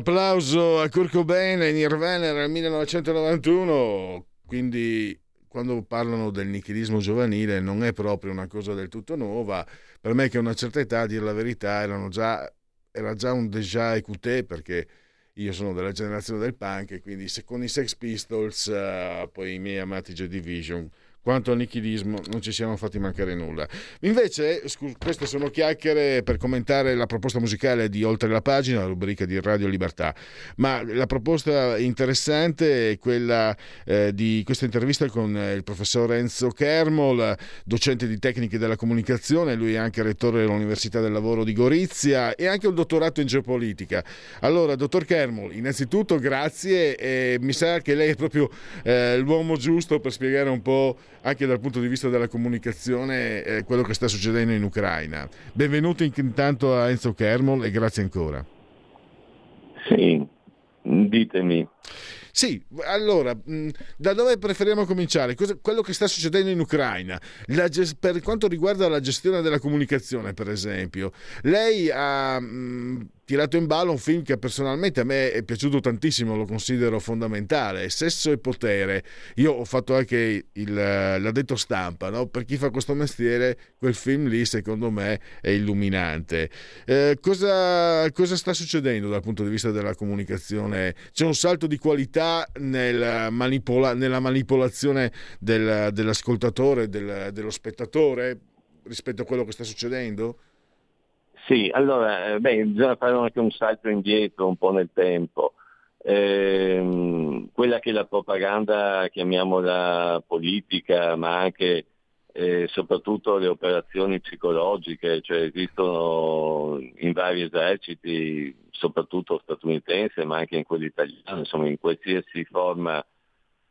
Applauso a Kurt Cobain e Nirvana nel 1991, quindi quando parlano del nichilismo giovanile non è proprio una cosa del tutto nuova. Per me che a una certa età, a dire la verità, già, era già un déjà écouté perché io sono della generazione del punk e quindi con i Sex Pistols, uh, poi i miei amati Joy Division, quanto al nichilismo non ci siamo fatti mancare nulla. Invece, scu- queste sono chiacchiere per commentare la proposta musicale di Oltre la pagina, la rubrica di Radio Libertà, ma la proposta interessante è quella eh, di questa intervista con il professor Enzo Kermol, docente di tecniche della comunicazione, lui è anche rettore dell'Università del Lavoro di Gorizia e anche un dottorato in geopolitica. Allora, dottor Kermol, innanzitutto grazie e mi sa che lei è proprio eh, l'uomo giusto per spiegare un po' anche dal punto di vista della comunicazione eh, quello che sta succedendo in Ucraina. Benvenuto intanto a Enzo Kermol e grazie ancora. Sì, ditemi. Sì, allora, da dove preferiamo cominciare? Cosa, quello che sta succedendo in Ucraina, la, per quanto riguarda la gestione della comunicazione, per esempio, lei ha mh, tirato in ballo un film che personalmente a me è piaciuto tantissimo, lo considero fondamentale, Sesso e potere. Io ho fatto anche il, l'addetto stampa, no? per chi fa questo mestiere quel film lì secondo me è illuminante. Eh, cosa, cosa, sta succedendo dal punto di vista della comunicazione? C'è un salto di qualità nel manipola, nella manipolazione del, dell'ascoltatore, del, dello spettatore rispetto a quello che sta succedendo? Sì, allora, eh, beh, bisogna fare anche un salto indietro un po' nel tempo. Eh, quella che la propaganda, chiamiamola politica, ma anche e eh, soprattutto le operazioni psicologiche, cioè esistono in vari eserciti, soprattutto statunitense, ma anche in quelli italiani, insomma in qualsiasi forma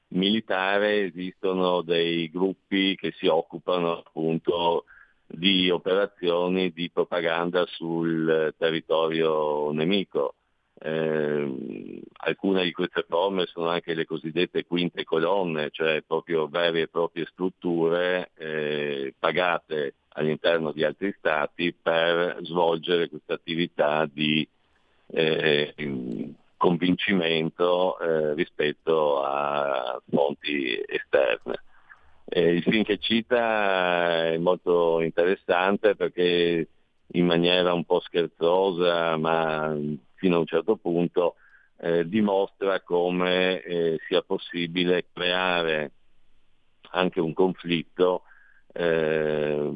militare esistono dei gruppi che si occupano appunto di operazioni di propaganda sul territorio nemico. Eh, alcune di queste forme sono anche le cosiddette quinte colonne, cioè proprio vere e proprie strutture eh, pagate all'interno di altri stati per svolgere questa attività di eh, convincimento eh, rispetto a fonti esterne. Eh, il film che cita è molto interessante perché in maniera un po' scherzosa, ma fino a un certo punto, eh, dimostra come eh, sia possibile creare anche un conflitto eh,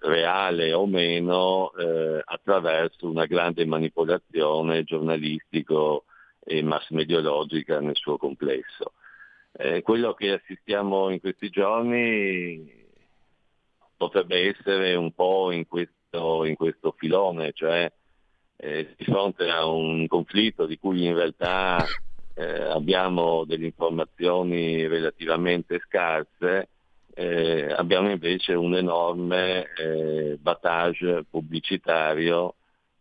reale o meno eh, attraverso una grande manipolazione giornalistico e mass mediologica nel suo complesso. Eh, quello che assistiamo in questi giorni potrebbe essere un po' in questo, in questo filone, cioè eh, di fronte a un conflitto di cui in realtà eh, abbiamo delle informazioni relativamente scarse, eh, abbiamo invece un enorme eh, battage pubblicitario,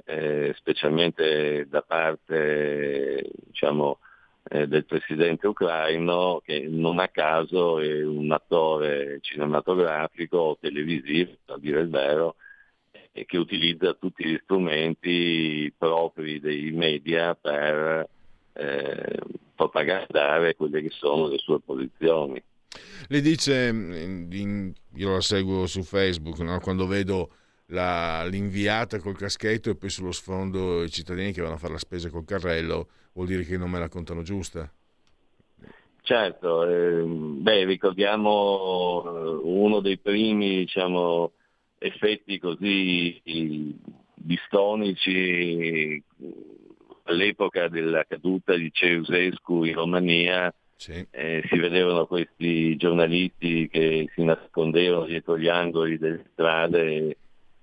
eh, specialmente da parte diciamo, eh, del presidente ucraino che non a caso è un attore cinematografico televisivo, a dire il vero, e che utilizza tutti gli strumenti propri dei media per eh, propagandare quelle che sono le sue posizioni. Le dice, io la seguo su Facebook, no? quando vedo la, l'inviata col caschetto e poi sullo sfondo i cittadini che vanno a fare la spesa col carrello, vuol dire che non me la contano giusta? Certo, eh, beh, ricordiamo eh, uno dei primi diciamo, effetti così distonici all'epoca della caduta di Ceausescu in Romania, sì. eh, si vedevano questi giornalisti che si nascondevano dietro gli angoli delle strade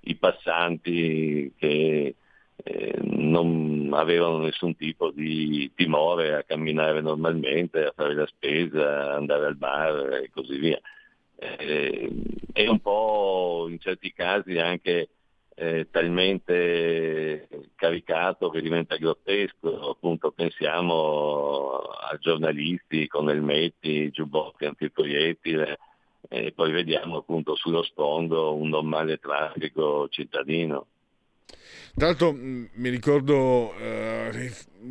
i passanti che eh, non avevano nessun tipo di timore a camminare normalmente, a fare la spesa, andare al bar e così via. Eh, è un po' in certi casi anche eh, talmente caricato che diventa grottesco, appunto pensiamo a giornalisti con elmetti, giubbotti antiproiettile, e poi vediamo appunto sullo sfondo un normale traffico cittadino. Tra l'altro mi ricordo eh,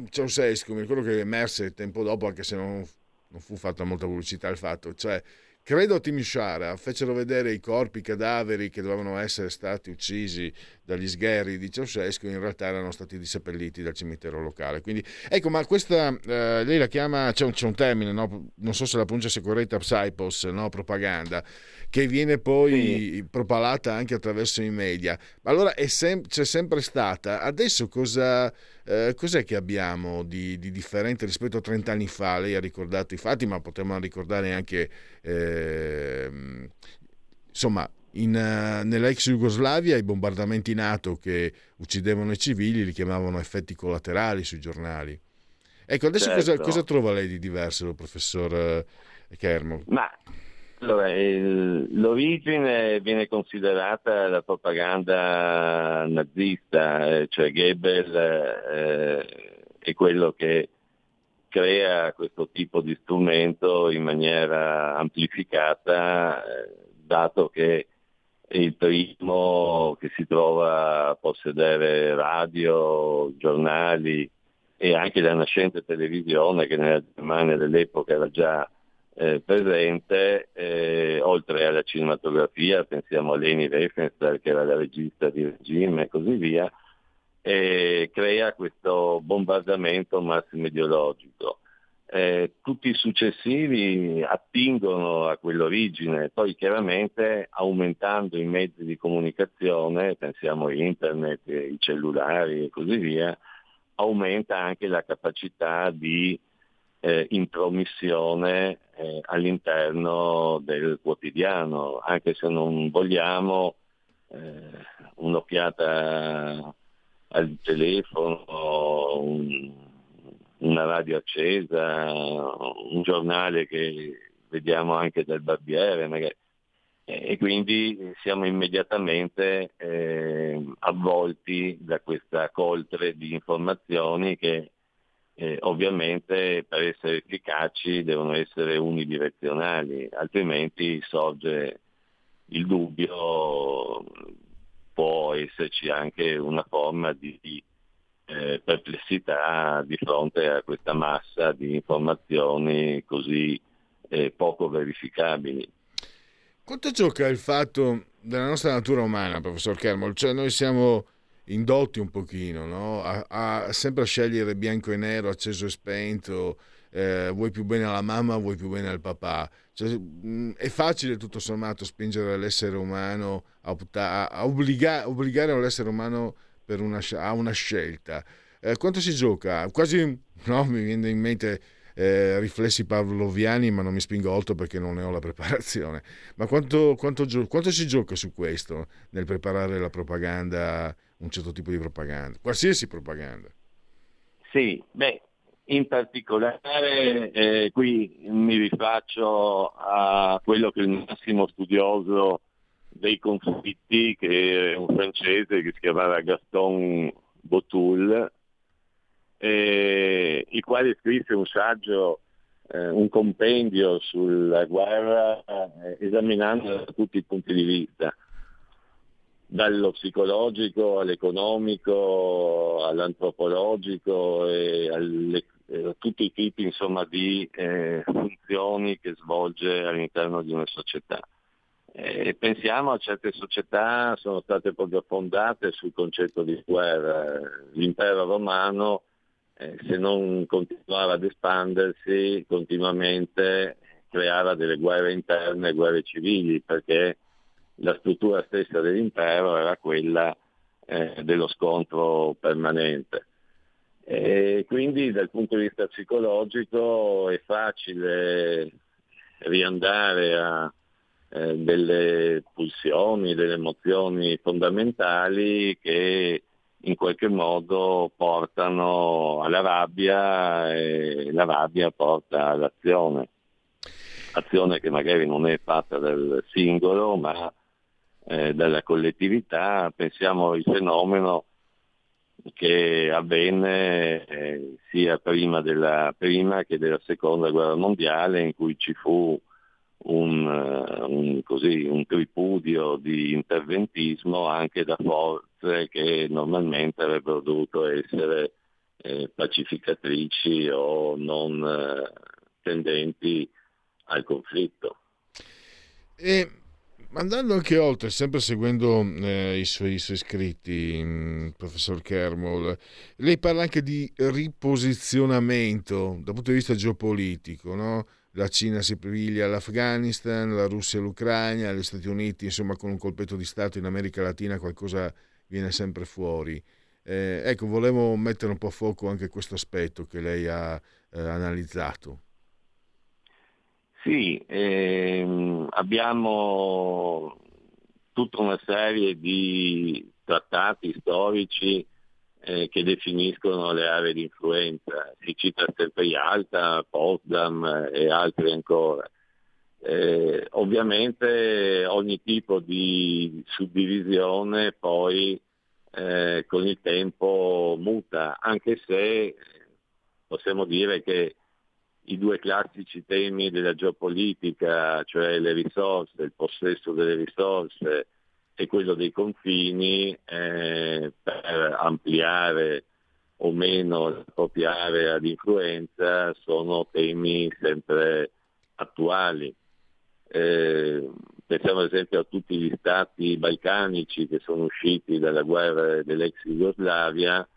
Ceausescu, mi ricordo che emerse tempo dopo, anche se non, non fu fatta molta pubblicità il fatto, cioè credo a Timișoara fecero vedere i corpi, i cadaveri che dovevano essere stati uccisi dagli sgherri di Ceausescu in realtà erano stati diseppelliti dal cimitero locale. Quindi, ecco, ma questa, eh, lei la chiama, c'è un, c'è un termine, no? non so se la pronuncia sia corretta, psypos, no? propaganda, che viene poi sì. propalata anche attraverso i media. Allora sem- c'è sempre stata, adesso cosa, eh, cos'è che abbiamo di, di, differente rispetto a 30 anni fa? Lei ha ricordato i fatti, ma potremmo ricordare anche... Eh, insomma, in, uh, nell'ex Jugoslavia i bombardamenti NATO che uccidevano i civili li chiamavano effetti collaterali sui giornali. Ecco, adesso certo. cosa, cosa, trova lei di diverso, professor uh, Kermo? Ma allora, il, l'origine viene considerata la propaganda nazista, eh, cioè Goebbels eh, è quello che crea questo tipo di strumento in maniera amplificata, eh, dato che il primo che si trova a possedere radio, giornali e anche la nascente televisione che nella Germania dell'epoca era già eh, presente, eh, oltre alla cinematografia, pensiamo a Leni Riefenstahl che era la regista di regime e così via, eh, crea questo bombardamento massimo ideologico eh, tutti i successivi attingono a quell'origine, poi chiaramente aumentando i mezzi di comunicazione, pensiamo a internet, i cellulari e così via, aumenta anche la capacità di eh, intromissione eh, all'interno del quotidiano, anche se non vogliamo eh, un'occhiata al telefono, un, una radio accesa, un giornale che vediamo anche del barbiere, magari. e quindi siamo immediatamente eh, avvolti da questa coltre di informazioni che eh, ovviamente per essere efficaci devono essere unidirezionali, altrimenti sorge il dubbio, può esserci anche una forma di, di eh, perplessità di fronte a questa massa di informazioni così eh, poco verificabili. Quanto gioca il fatto della nostra natura umana, professor Kermol? Cioè noi siamo indotti un pochino no? a, a, sempre a scegliere bianco e nero, acceso e spento, eh, vuoi più bene alla mamma, vuoi più bene al papà. Cioè, è facile tutto sommato spingere l'essere umano a, a, a obbliga, obbligare l'essere umano una, a una scelta. Eh, quanto si gioca? Quasi no, mi viene in mente eh, riflessi pavloviani, ma non mi spingo oltre perché non ne ho la preparazione. Ma quanto, quanto, quanto, si gioca su questo nel preparare la propaganda, un certo tipo di propaganda, qualsiasi propaganda? Sì, beh, in particolare eh, qui mi rifaccio a quello che il massimo studioso dei conflitti che è un francese che si chiamava Gaston Botul, eh, il quale scrisse un saggio, eh, un compendio sulla guerra eh, esaminando da tutti i punti di vista, dallo psicologico all'economico, all'antropologico e alle, a tutti i tipi insomma, di eh, funzioni che svolge all'interno di una società. E pensiamo a certe società sono state proprio fondate sul concetto di guerra. L'impero romano, eh, se non continuava ad espandersi, continuamente creava delle guerre interne, guerre civili, perché la struttura stessa dell'impero era quella eh, dello scontro permanente. E quindi dal punto di vista psicologico è facile riandare a eh, delle pulsioni, delle emozioni fondamentali che in qualche modo portano alla rabbia e la rabbia porta all'azione. Azione che magari non è fatta dal singolo ma eh, dalla collettività. Pensiamo al fenomeno che avvenne eh, sia prima della prima che della seconda guerra mondiale in cui ci fu un, un, così, un tripudio di interventismo anche da forze che normalmente avrebbero dovuto essere eh, pacificatrici o non eh, tendenti al conflitto. E andando anche oltre, sempre seguendo eh, i, suoi, i, suoi, scritti, mh, mm, professor Kermol, lei parla anche di riposizionamento dal punto di vista geopolitico, no? La Cina si priviglia all'Afghanistan, la Russia all'Ucraina, gli Stati Uniti, insomma, con un colpetto di Stato in America Latina qualcosa viene sempre fuori. Eh, ecco, volevo mettere un po' a fuoco anche questo aspetto che lei ha eh, analizzato. Sì, ehm, abbiamo tutta una serie di trattati storici eh, che definiscono le aree di influenza. Si cita sempre Yalta, Potsdam e altri ancora. Eh, ovviamente ogni tipo di suddivisione poi eh, con il tempo muta, anche se possiamo dire che i due classici temi della geopolitica, cioè le risorse, il possesso delle risorse e quello dei confini, eh, per ampliare o meno la propria area di influenza, sono temi sempre attuali. Eh, pensiamo ad esempio a tutti gli stati balcanici che sono usciti dalla guerra dell'ex Jugoslavia,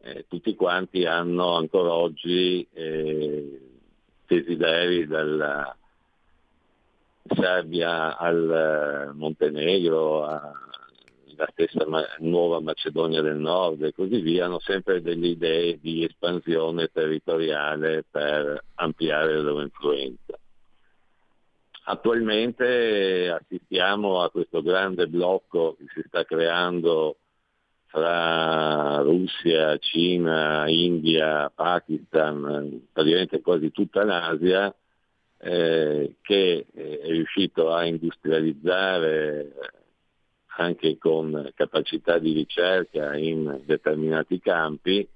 eh, tutti quanti hanno ancora oggi eh, desideri dalla Serbia al eh, Montenegro, alla stessa nuova Macedonia del Nord e così via, hanno sempre delle idee di espansione territoriale per ampliare la loro influenza. Attualmente assistiamo a questo grande blocco che si sta creando fra Russia, Cina, India, Pakistan, praticamente quasi tutta l'Asia, eh, che è riuscito a industrializzare anche con capacità di ricerca in determinati campi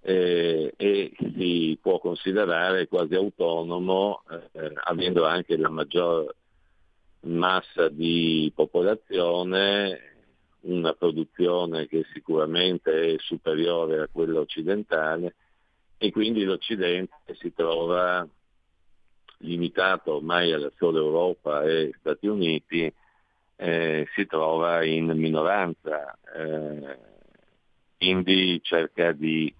eh, e si può considerare quasi autonomo, eh, avendo anche la maggior massa di popolazione, una produzione che sicuramente è superiore a quella occidentale e quindi l'Occidente si trova limitato ormai alla sola Europa e Stati Uniti, eh, si trova in minoranza, eh, quindi cerca di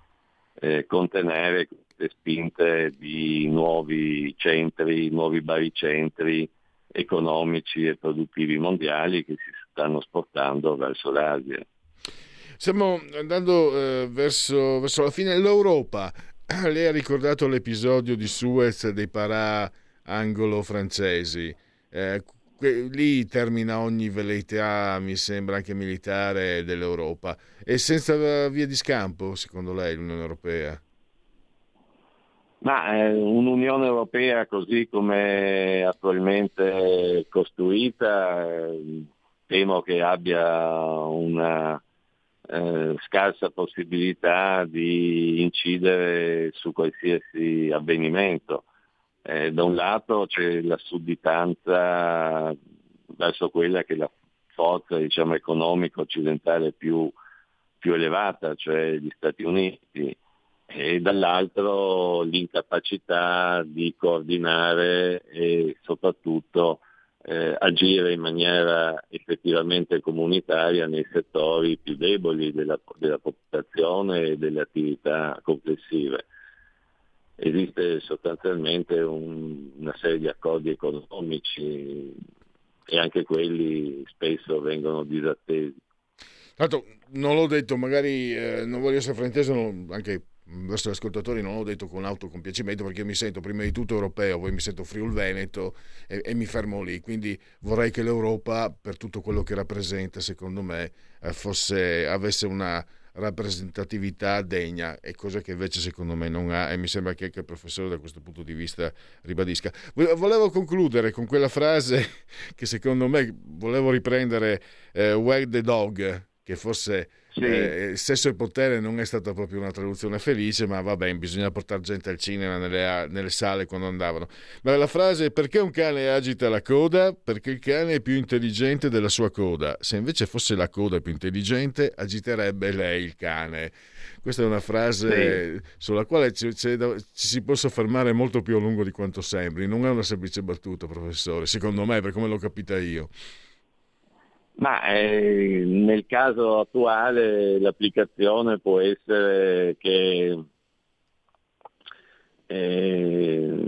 eh, contenere queste spinte di nuovi centri, nuovi baricentri economici e produttivi mondiali che si stanno spostando verso l'Asia. Stiamo andando eh, verso, verso, la fine. L'Europa, lei ha ricordato l'episodio di Suez dei parà anglo-francesi. Eh, lì termina ogni velleità, mi sembra anche militare, dell'Europa. E senza via di scampo, secondo lei, l'Unione Europea? Ma eh, un'Unione Europea così come attualmente costruita, eh, temo che abbia una eh, scarsa possibilità di incidere su qualsiasi avvenimento. Eh, da un lato c'è la sudditanza verso quella che è la forza diciamo, economica occidentale più, più elevata, cioè gli Stati Uniti, e dall'altro l'incapacità di coordinare e soprattutto eh, agire in maniera effettivamente comunitaria nei settori più deboli della, della popolazione e delle attività complessive esiste sostanzialmente un, una serie di accordi economici e anche quelli spesso vengono disattesi. Tanto non l'ho detto, magari eh, non voglio essere frainteso, anche verso gli ascoltatori non l'ho detto con autocompiacimento perché mi sento prima di tutto europeo, poi mi sento Friul Veneto e, e, mi fermo lì. Quindi vorrei che l'Europa, per tutto quello che rappresenta, secondo me, eh, fosse, avesse una rappresentatività degna e cosa che invece secondo me non ha e mi sembra che anche il professore da questo punto di vista ribadisca. Volevo concludere con quella frase che secondo me volevo riprendere eh, Wag the Dog che forse Sì. Eh, sesso e potere non è stata proprio una traduzione felice, ma va bene, bisogna portare gente al cinema nelle, nelle, sale quando andavano. Ma la frase perché un cane agita la coda? Perché il cane è più intelligente della sua coda. Se invece fosse la coda più intelligente, agiterebbe lei il cane. Questa è una frase sì. sulla quale ci, ci, ci si può soffermare molto più a lungo di quanto sembri. Non è una semplice battuta, professore, secondo me, per come l'ho capita io. Ma eh, nel caso attuale l'applicazione può essere che eh,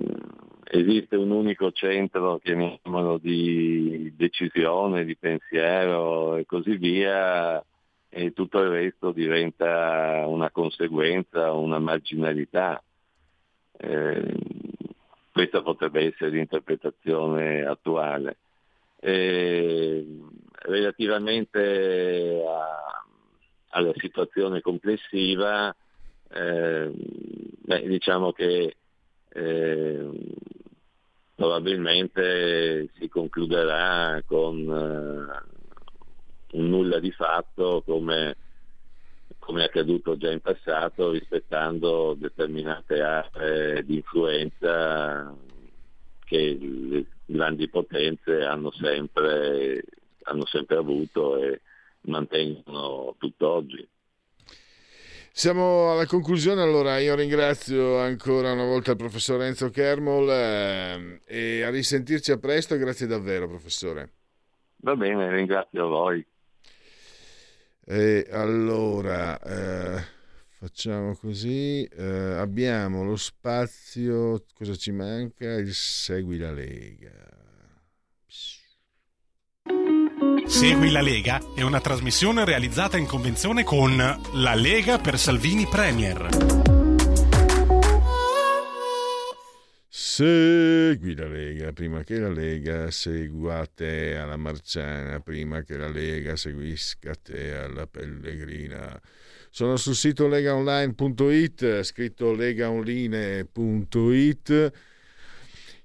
esiste un unico centro, chiamiamolo, di decisione, di pensiero e così via, e tutto il resto diventa una conseguenza, una marginalità. Eh, questa potrebbe essere l'interpretazione attuale. Eh, relativamente a, alla situazione complessiva, eh, beh, diciamo che eh, probabilmente si concluderà con uh, un nulla di fatto come, come è accaduto già in passato rispettando determinate aree di influenza che le grandi potenze hanno sempre hanno sempre avuto e mantengono tutt'oggi. Siamo alla conclusione, allora io ringrazio ancora una volta il professor Enzo Kermol eh, e a risentirci a presto, grazie davvero professore. Va bene, ringrazio a voi. E allora, eh, facciamo così, eh, abbiamo lo spazio, cosa ci manca? Il Segui la Lega. Segui la Lega è una trasmissione realizzata in convenzione con La Lega per Salvini Premier. Segui la Lega prima che la Lega segua te alla Marciana, prima che la Lega seguisca te alla Pellegrina. Sono sul sito legaonline.it, scritto legaonline.it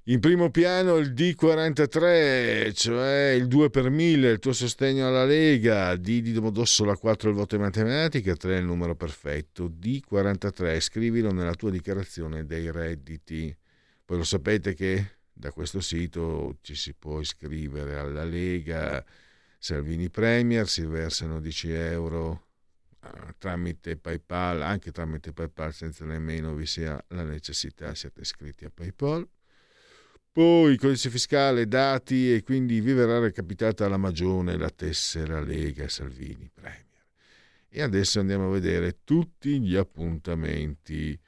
in primo piano il D43, cioè il 2 per 1000, il tuo sostegno alla Lega, D di Domodossola 4 il voto in matematica, 3 il numero perfetto, D43, scrivilo nella tua dichiarazione dei redditi. Poi lo sapete che da questo sito ci si può iscrivere alla Lega, Salvini Premier, si versano 10 euro eh, tramite PayPal, anche tramite PayPal senza nemmeno vi sia la necessità, siate iscritti a PayPal poi codice fiscale, dati e quindi vi verrà recapitata la magione, la tessera Lega Salvini Premier. E adesso andiamo a vedere tutti gli appuntamenti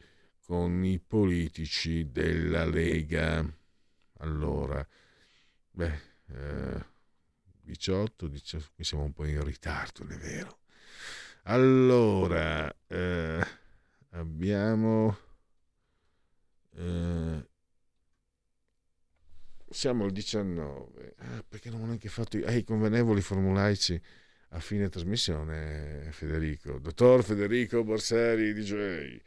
con i politici della Lega. Allora, beh, eh, 18, 18, qui siamo un po' in ritardo, è vero. Allora, eh, abbiamo... Eh, siamo al 19, ah, perché non ho neanche fatto i convenevoli formulaici a fine trasmissione, Federico, dottor Federico Borsari DJ.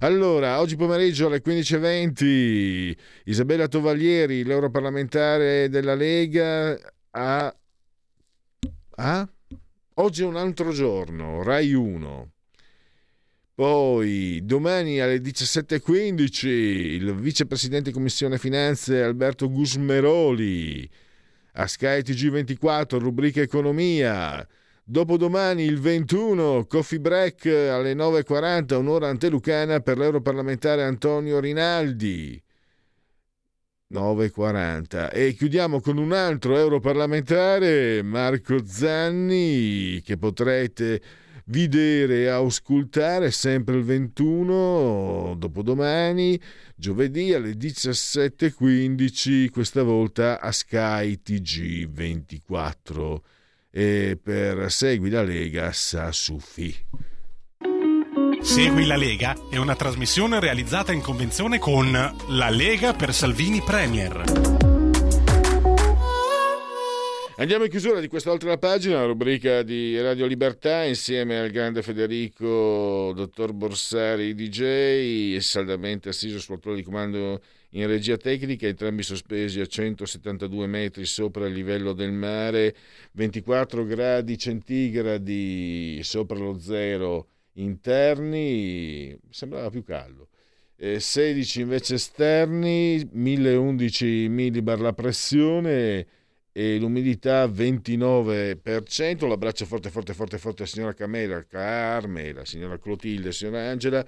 Allora, oggi pomeriggio alle 15.20, Isabella Tovaglieri, l'europarlamentare della Lega, a... a... Oggi è un altro giorno, Rai 1. Poi domani alle 17.15 il vicepresidente Commissione Finanze Alberto Gusmeroli a Sky TG24 rubrica Economia. Dopodomani il 21 Coffee Break alle 9.40 un'ora antelucana per l'europarlamentare Antonio Rinaldi. 9.40 e chiudiamo con un altro europarlamentare Marco Zanni che potrete vedere e auscultare sempre il 21 dopodomani, giovedì alle 17.15, questa volta a Sky TG24 e per Segui la Lega Sassufi. Segui la Lega è una trasmissione realizzata in convenzione con La Lega per Salvini Premier. Andiamo in chiusura di questa oltre la pagina, la rubrica di Radio Libertà insieme al grande Federico, dottor Borsari DJ, saldamente assiso sul ruolo di comando in regia tecnica, entrambi sospesi a 172 metri sopra il livello del mare, 24 gradi centigradi sopra lo zero interni, sembrava più caldo. 16 invece esterni, 1011 millibar la pressione e l'umidità 29%. L'abbraccio forte, forte, forte, forte a signora Camela, Carmela, signora Clotilde, signora Angela.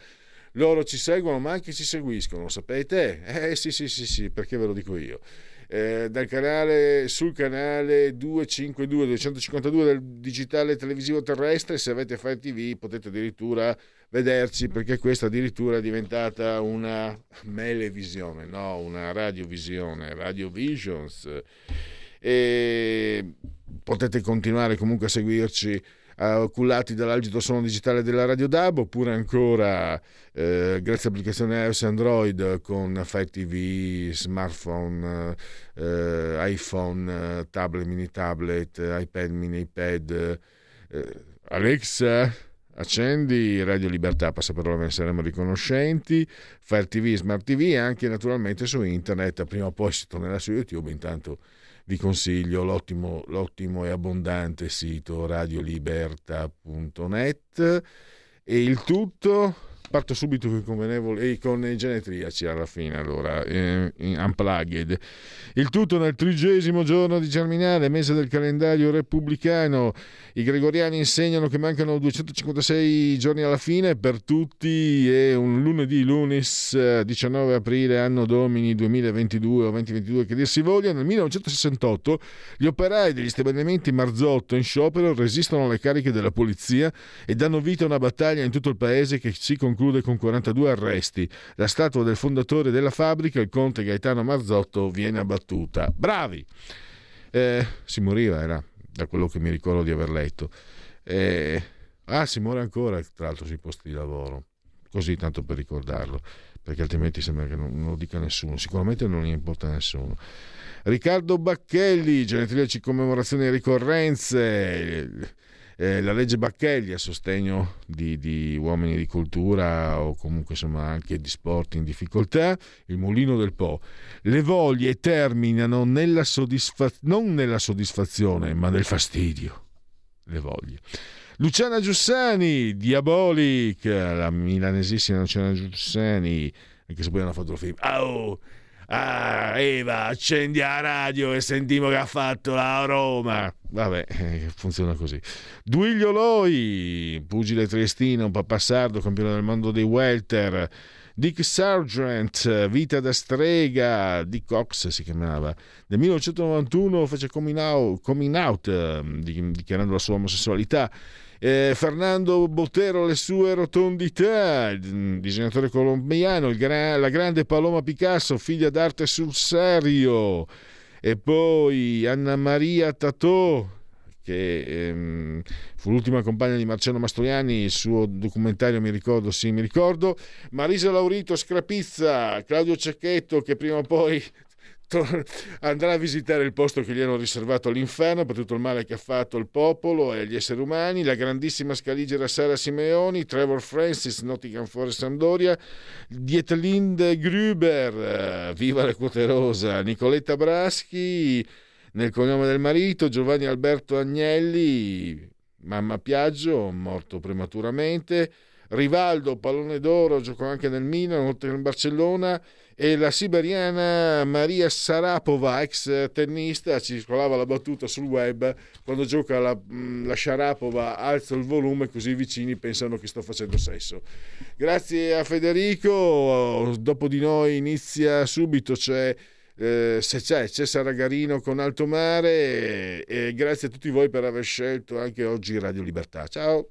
Loro ci seguono, ma anche ci seguiscono, sapete? Eh sì, sì, sì, sì, perché ve lo dico io. Eh, dal canale, sul canale 252 252 del digitale televisivo terrestre se avete Fire TV potete addirittura vederci perché questa addirittura è diventata una melevisione no una radiovisione radio visions e potete continuare comunque a seguirci uh, cullati dall'algito suono digitale della Radio DAB oppure ancora eh, grazie all'applicazione iOS Android con Fire TV, smartphone, eh, iPhone, eh, tablet, mini tablet, iPad, mini iPad. Eh, Alexa, accendi Radio Libertà, passaparola ve ne saremo riconoscenti, Fire TV, Smart TV e anche naturalmente su internet, prima o poi si tornerà su YouTube, intanto vi consiglio l'ottimo, l'ottimo e abbondante sito radioliberta.net e il tutto parto subito con i e con i genetriaci alla fine allora eh, unplugged. Il tutto nel trigesimo giorno di Germinale mese del calendario repubblicano. I gregoriani insegnano che mancano 256 giorni alla fine per tutti è un lunedì lunis 19 aprile anno domini 2022 o 2022 che dir si voglia nel 1968 gli operai degli stabilimenti Marzotto in sciopero resistono alle cariche della polizia e danno vita a una battaglia in tutto il paese che si conclude conclude con 42 arresti. La statua del fondatore della fabbrica, il conte Gaetano Marzotto, viene abbattuta. Bravi! Eh, si moriva, era da quello che mi ricordo di aver letto. Eh, ah, si muore ancora, tra l'altro, sui posti di lavoro. Così, tanto per ricordarlo, perché altrimenti sembra che non, non lo dica nessuno. Sicuramente non gli importa nessuno. Riccardo Bacchelli, genetriaci commemorazioni e ricorrenze eh, la legge Bacchelli a sostegno di, di, uomini di cultura o comunque insomma anche di sport in difficoltà, il mulino del Po. Le voglie terminano nella soddisfa- non nella soddisfazione ma nel fastidio. Le voglie. Luciana Giussani, Diabolic, la milanesissima Luciana Giussani, anche se poi hanno fatto il film. Oh! Ah, Eva, accendi la radio e sentiamo che ha fatto la Roma. Vabbè, eh, funziona così. Duilio Loi, pugile triestino, papà sardo, campione del mondo dei welter. Dick Sargent, Vita da strega, Dick Cox si chiamava. Nel 1991 fece coming out, coming out dichiarando la sua omosessualità eh, Fernando Botero le sue rotondità, disegnatore colombiano, gra- la grande Paloma Picasso, figlia d'arte sul serio, e poi Anna Maria Tatò, che ehm, fu l'ultima compagna di Marcello Mastroianni, il suo documentario mi ricordo, sì mi ricordo, Marisa Laurito Scrapizza, Claudio Cecchetto che prima o poi andrà a visitare il posto che gli hanno riservato all'inferno per tutto il male che ha fatto il popolo e gli esseri umani, la grandissima scaligera Sara Simeoni, Trevor Francis, Nottingham Forest Sandoria, Dietlinde Gruber, eh, viva la quote rosa, Nicoletta Braschi, nel cognome del marito, Giovanni Alberto Agnelli, mamma Piaggio, morto prematuramente, Rivaldo, pallone d'oro, giocò anche nel Milan, oltre che in Barcellona, e la siberiana Maria Sarapova, ex tennista, ci circolava la battuta sul web, quando gioca la, mm, la Sharapova alzo il volume così i vicini pensano che sto facendo sesso. Grazie a Federico, dopo di noi inizia subito, c'è... Eh, se c'è Cesare Garino con Alto Mare e, e grazie a tutti voi per aver scelto anche oggi Radio Libertà. Ciao!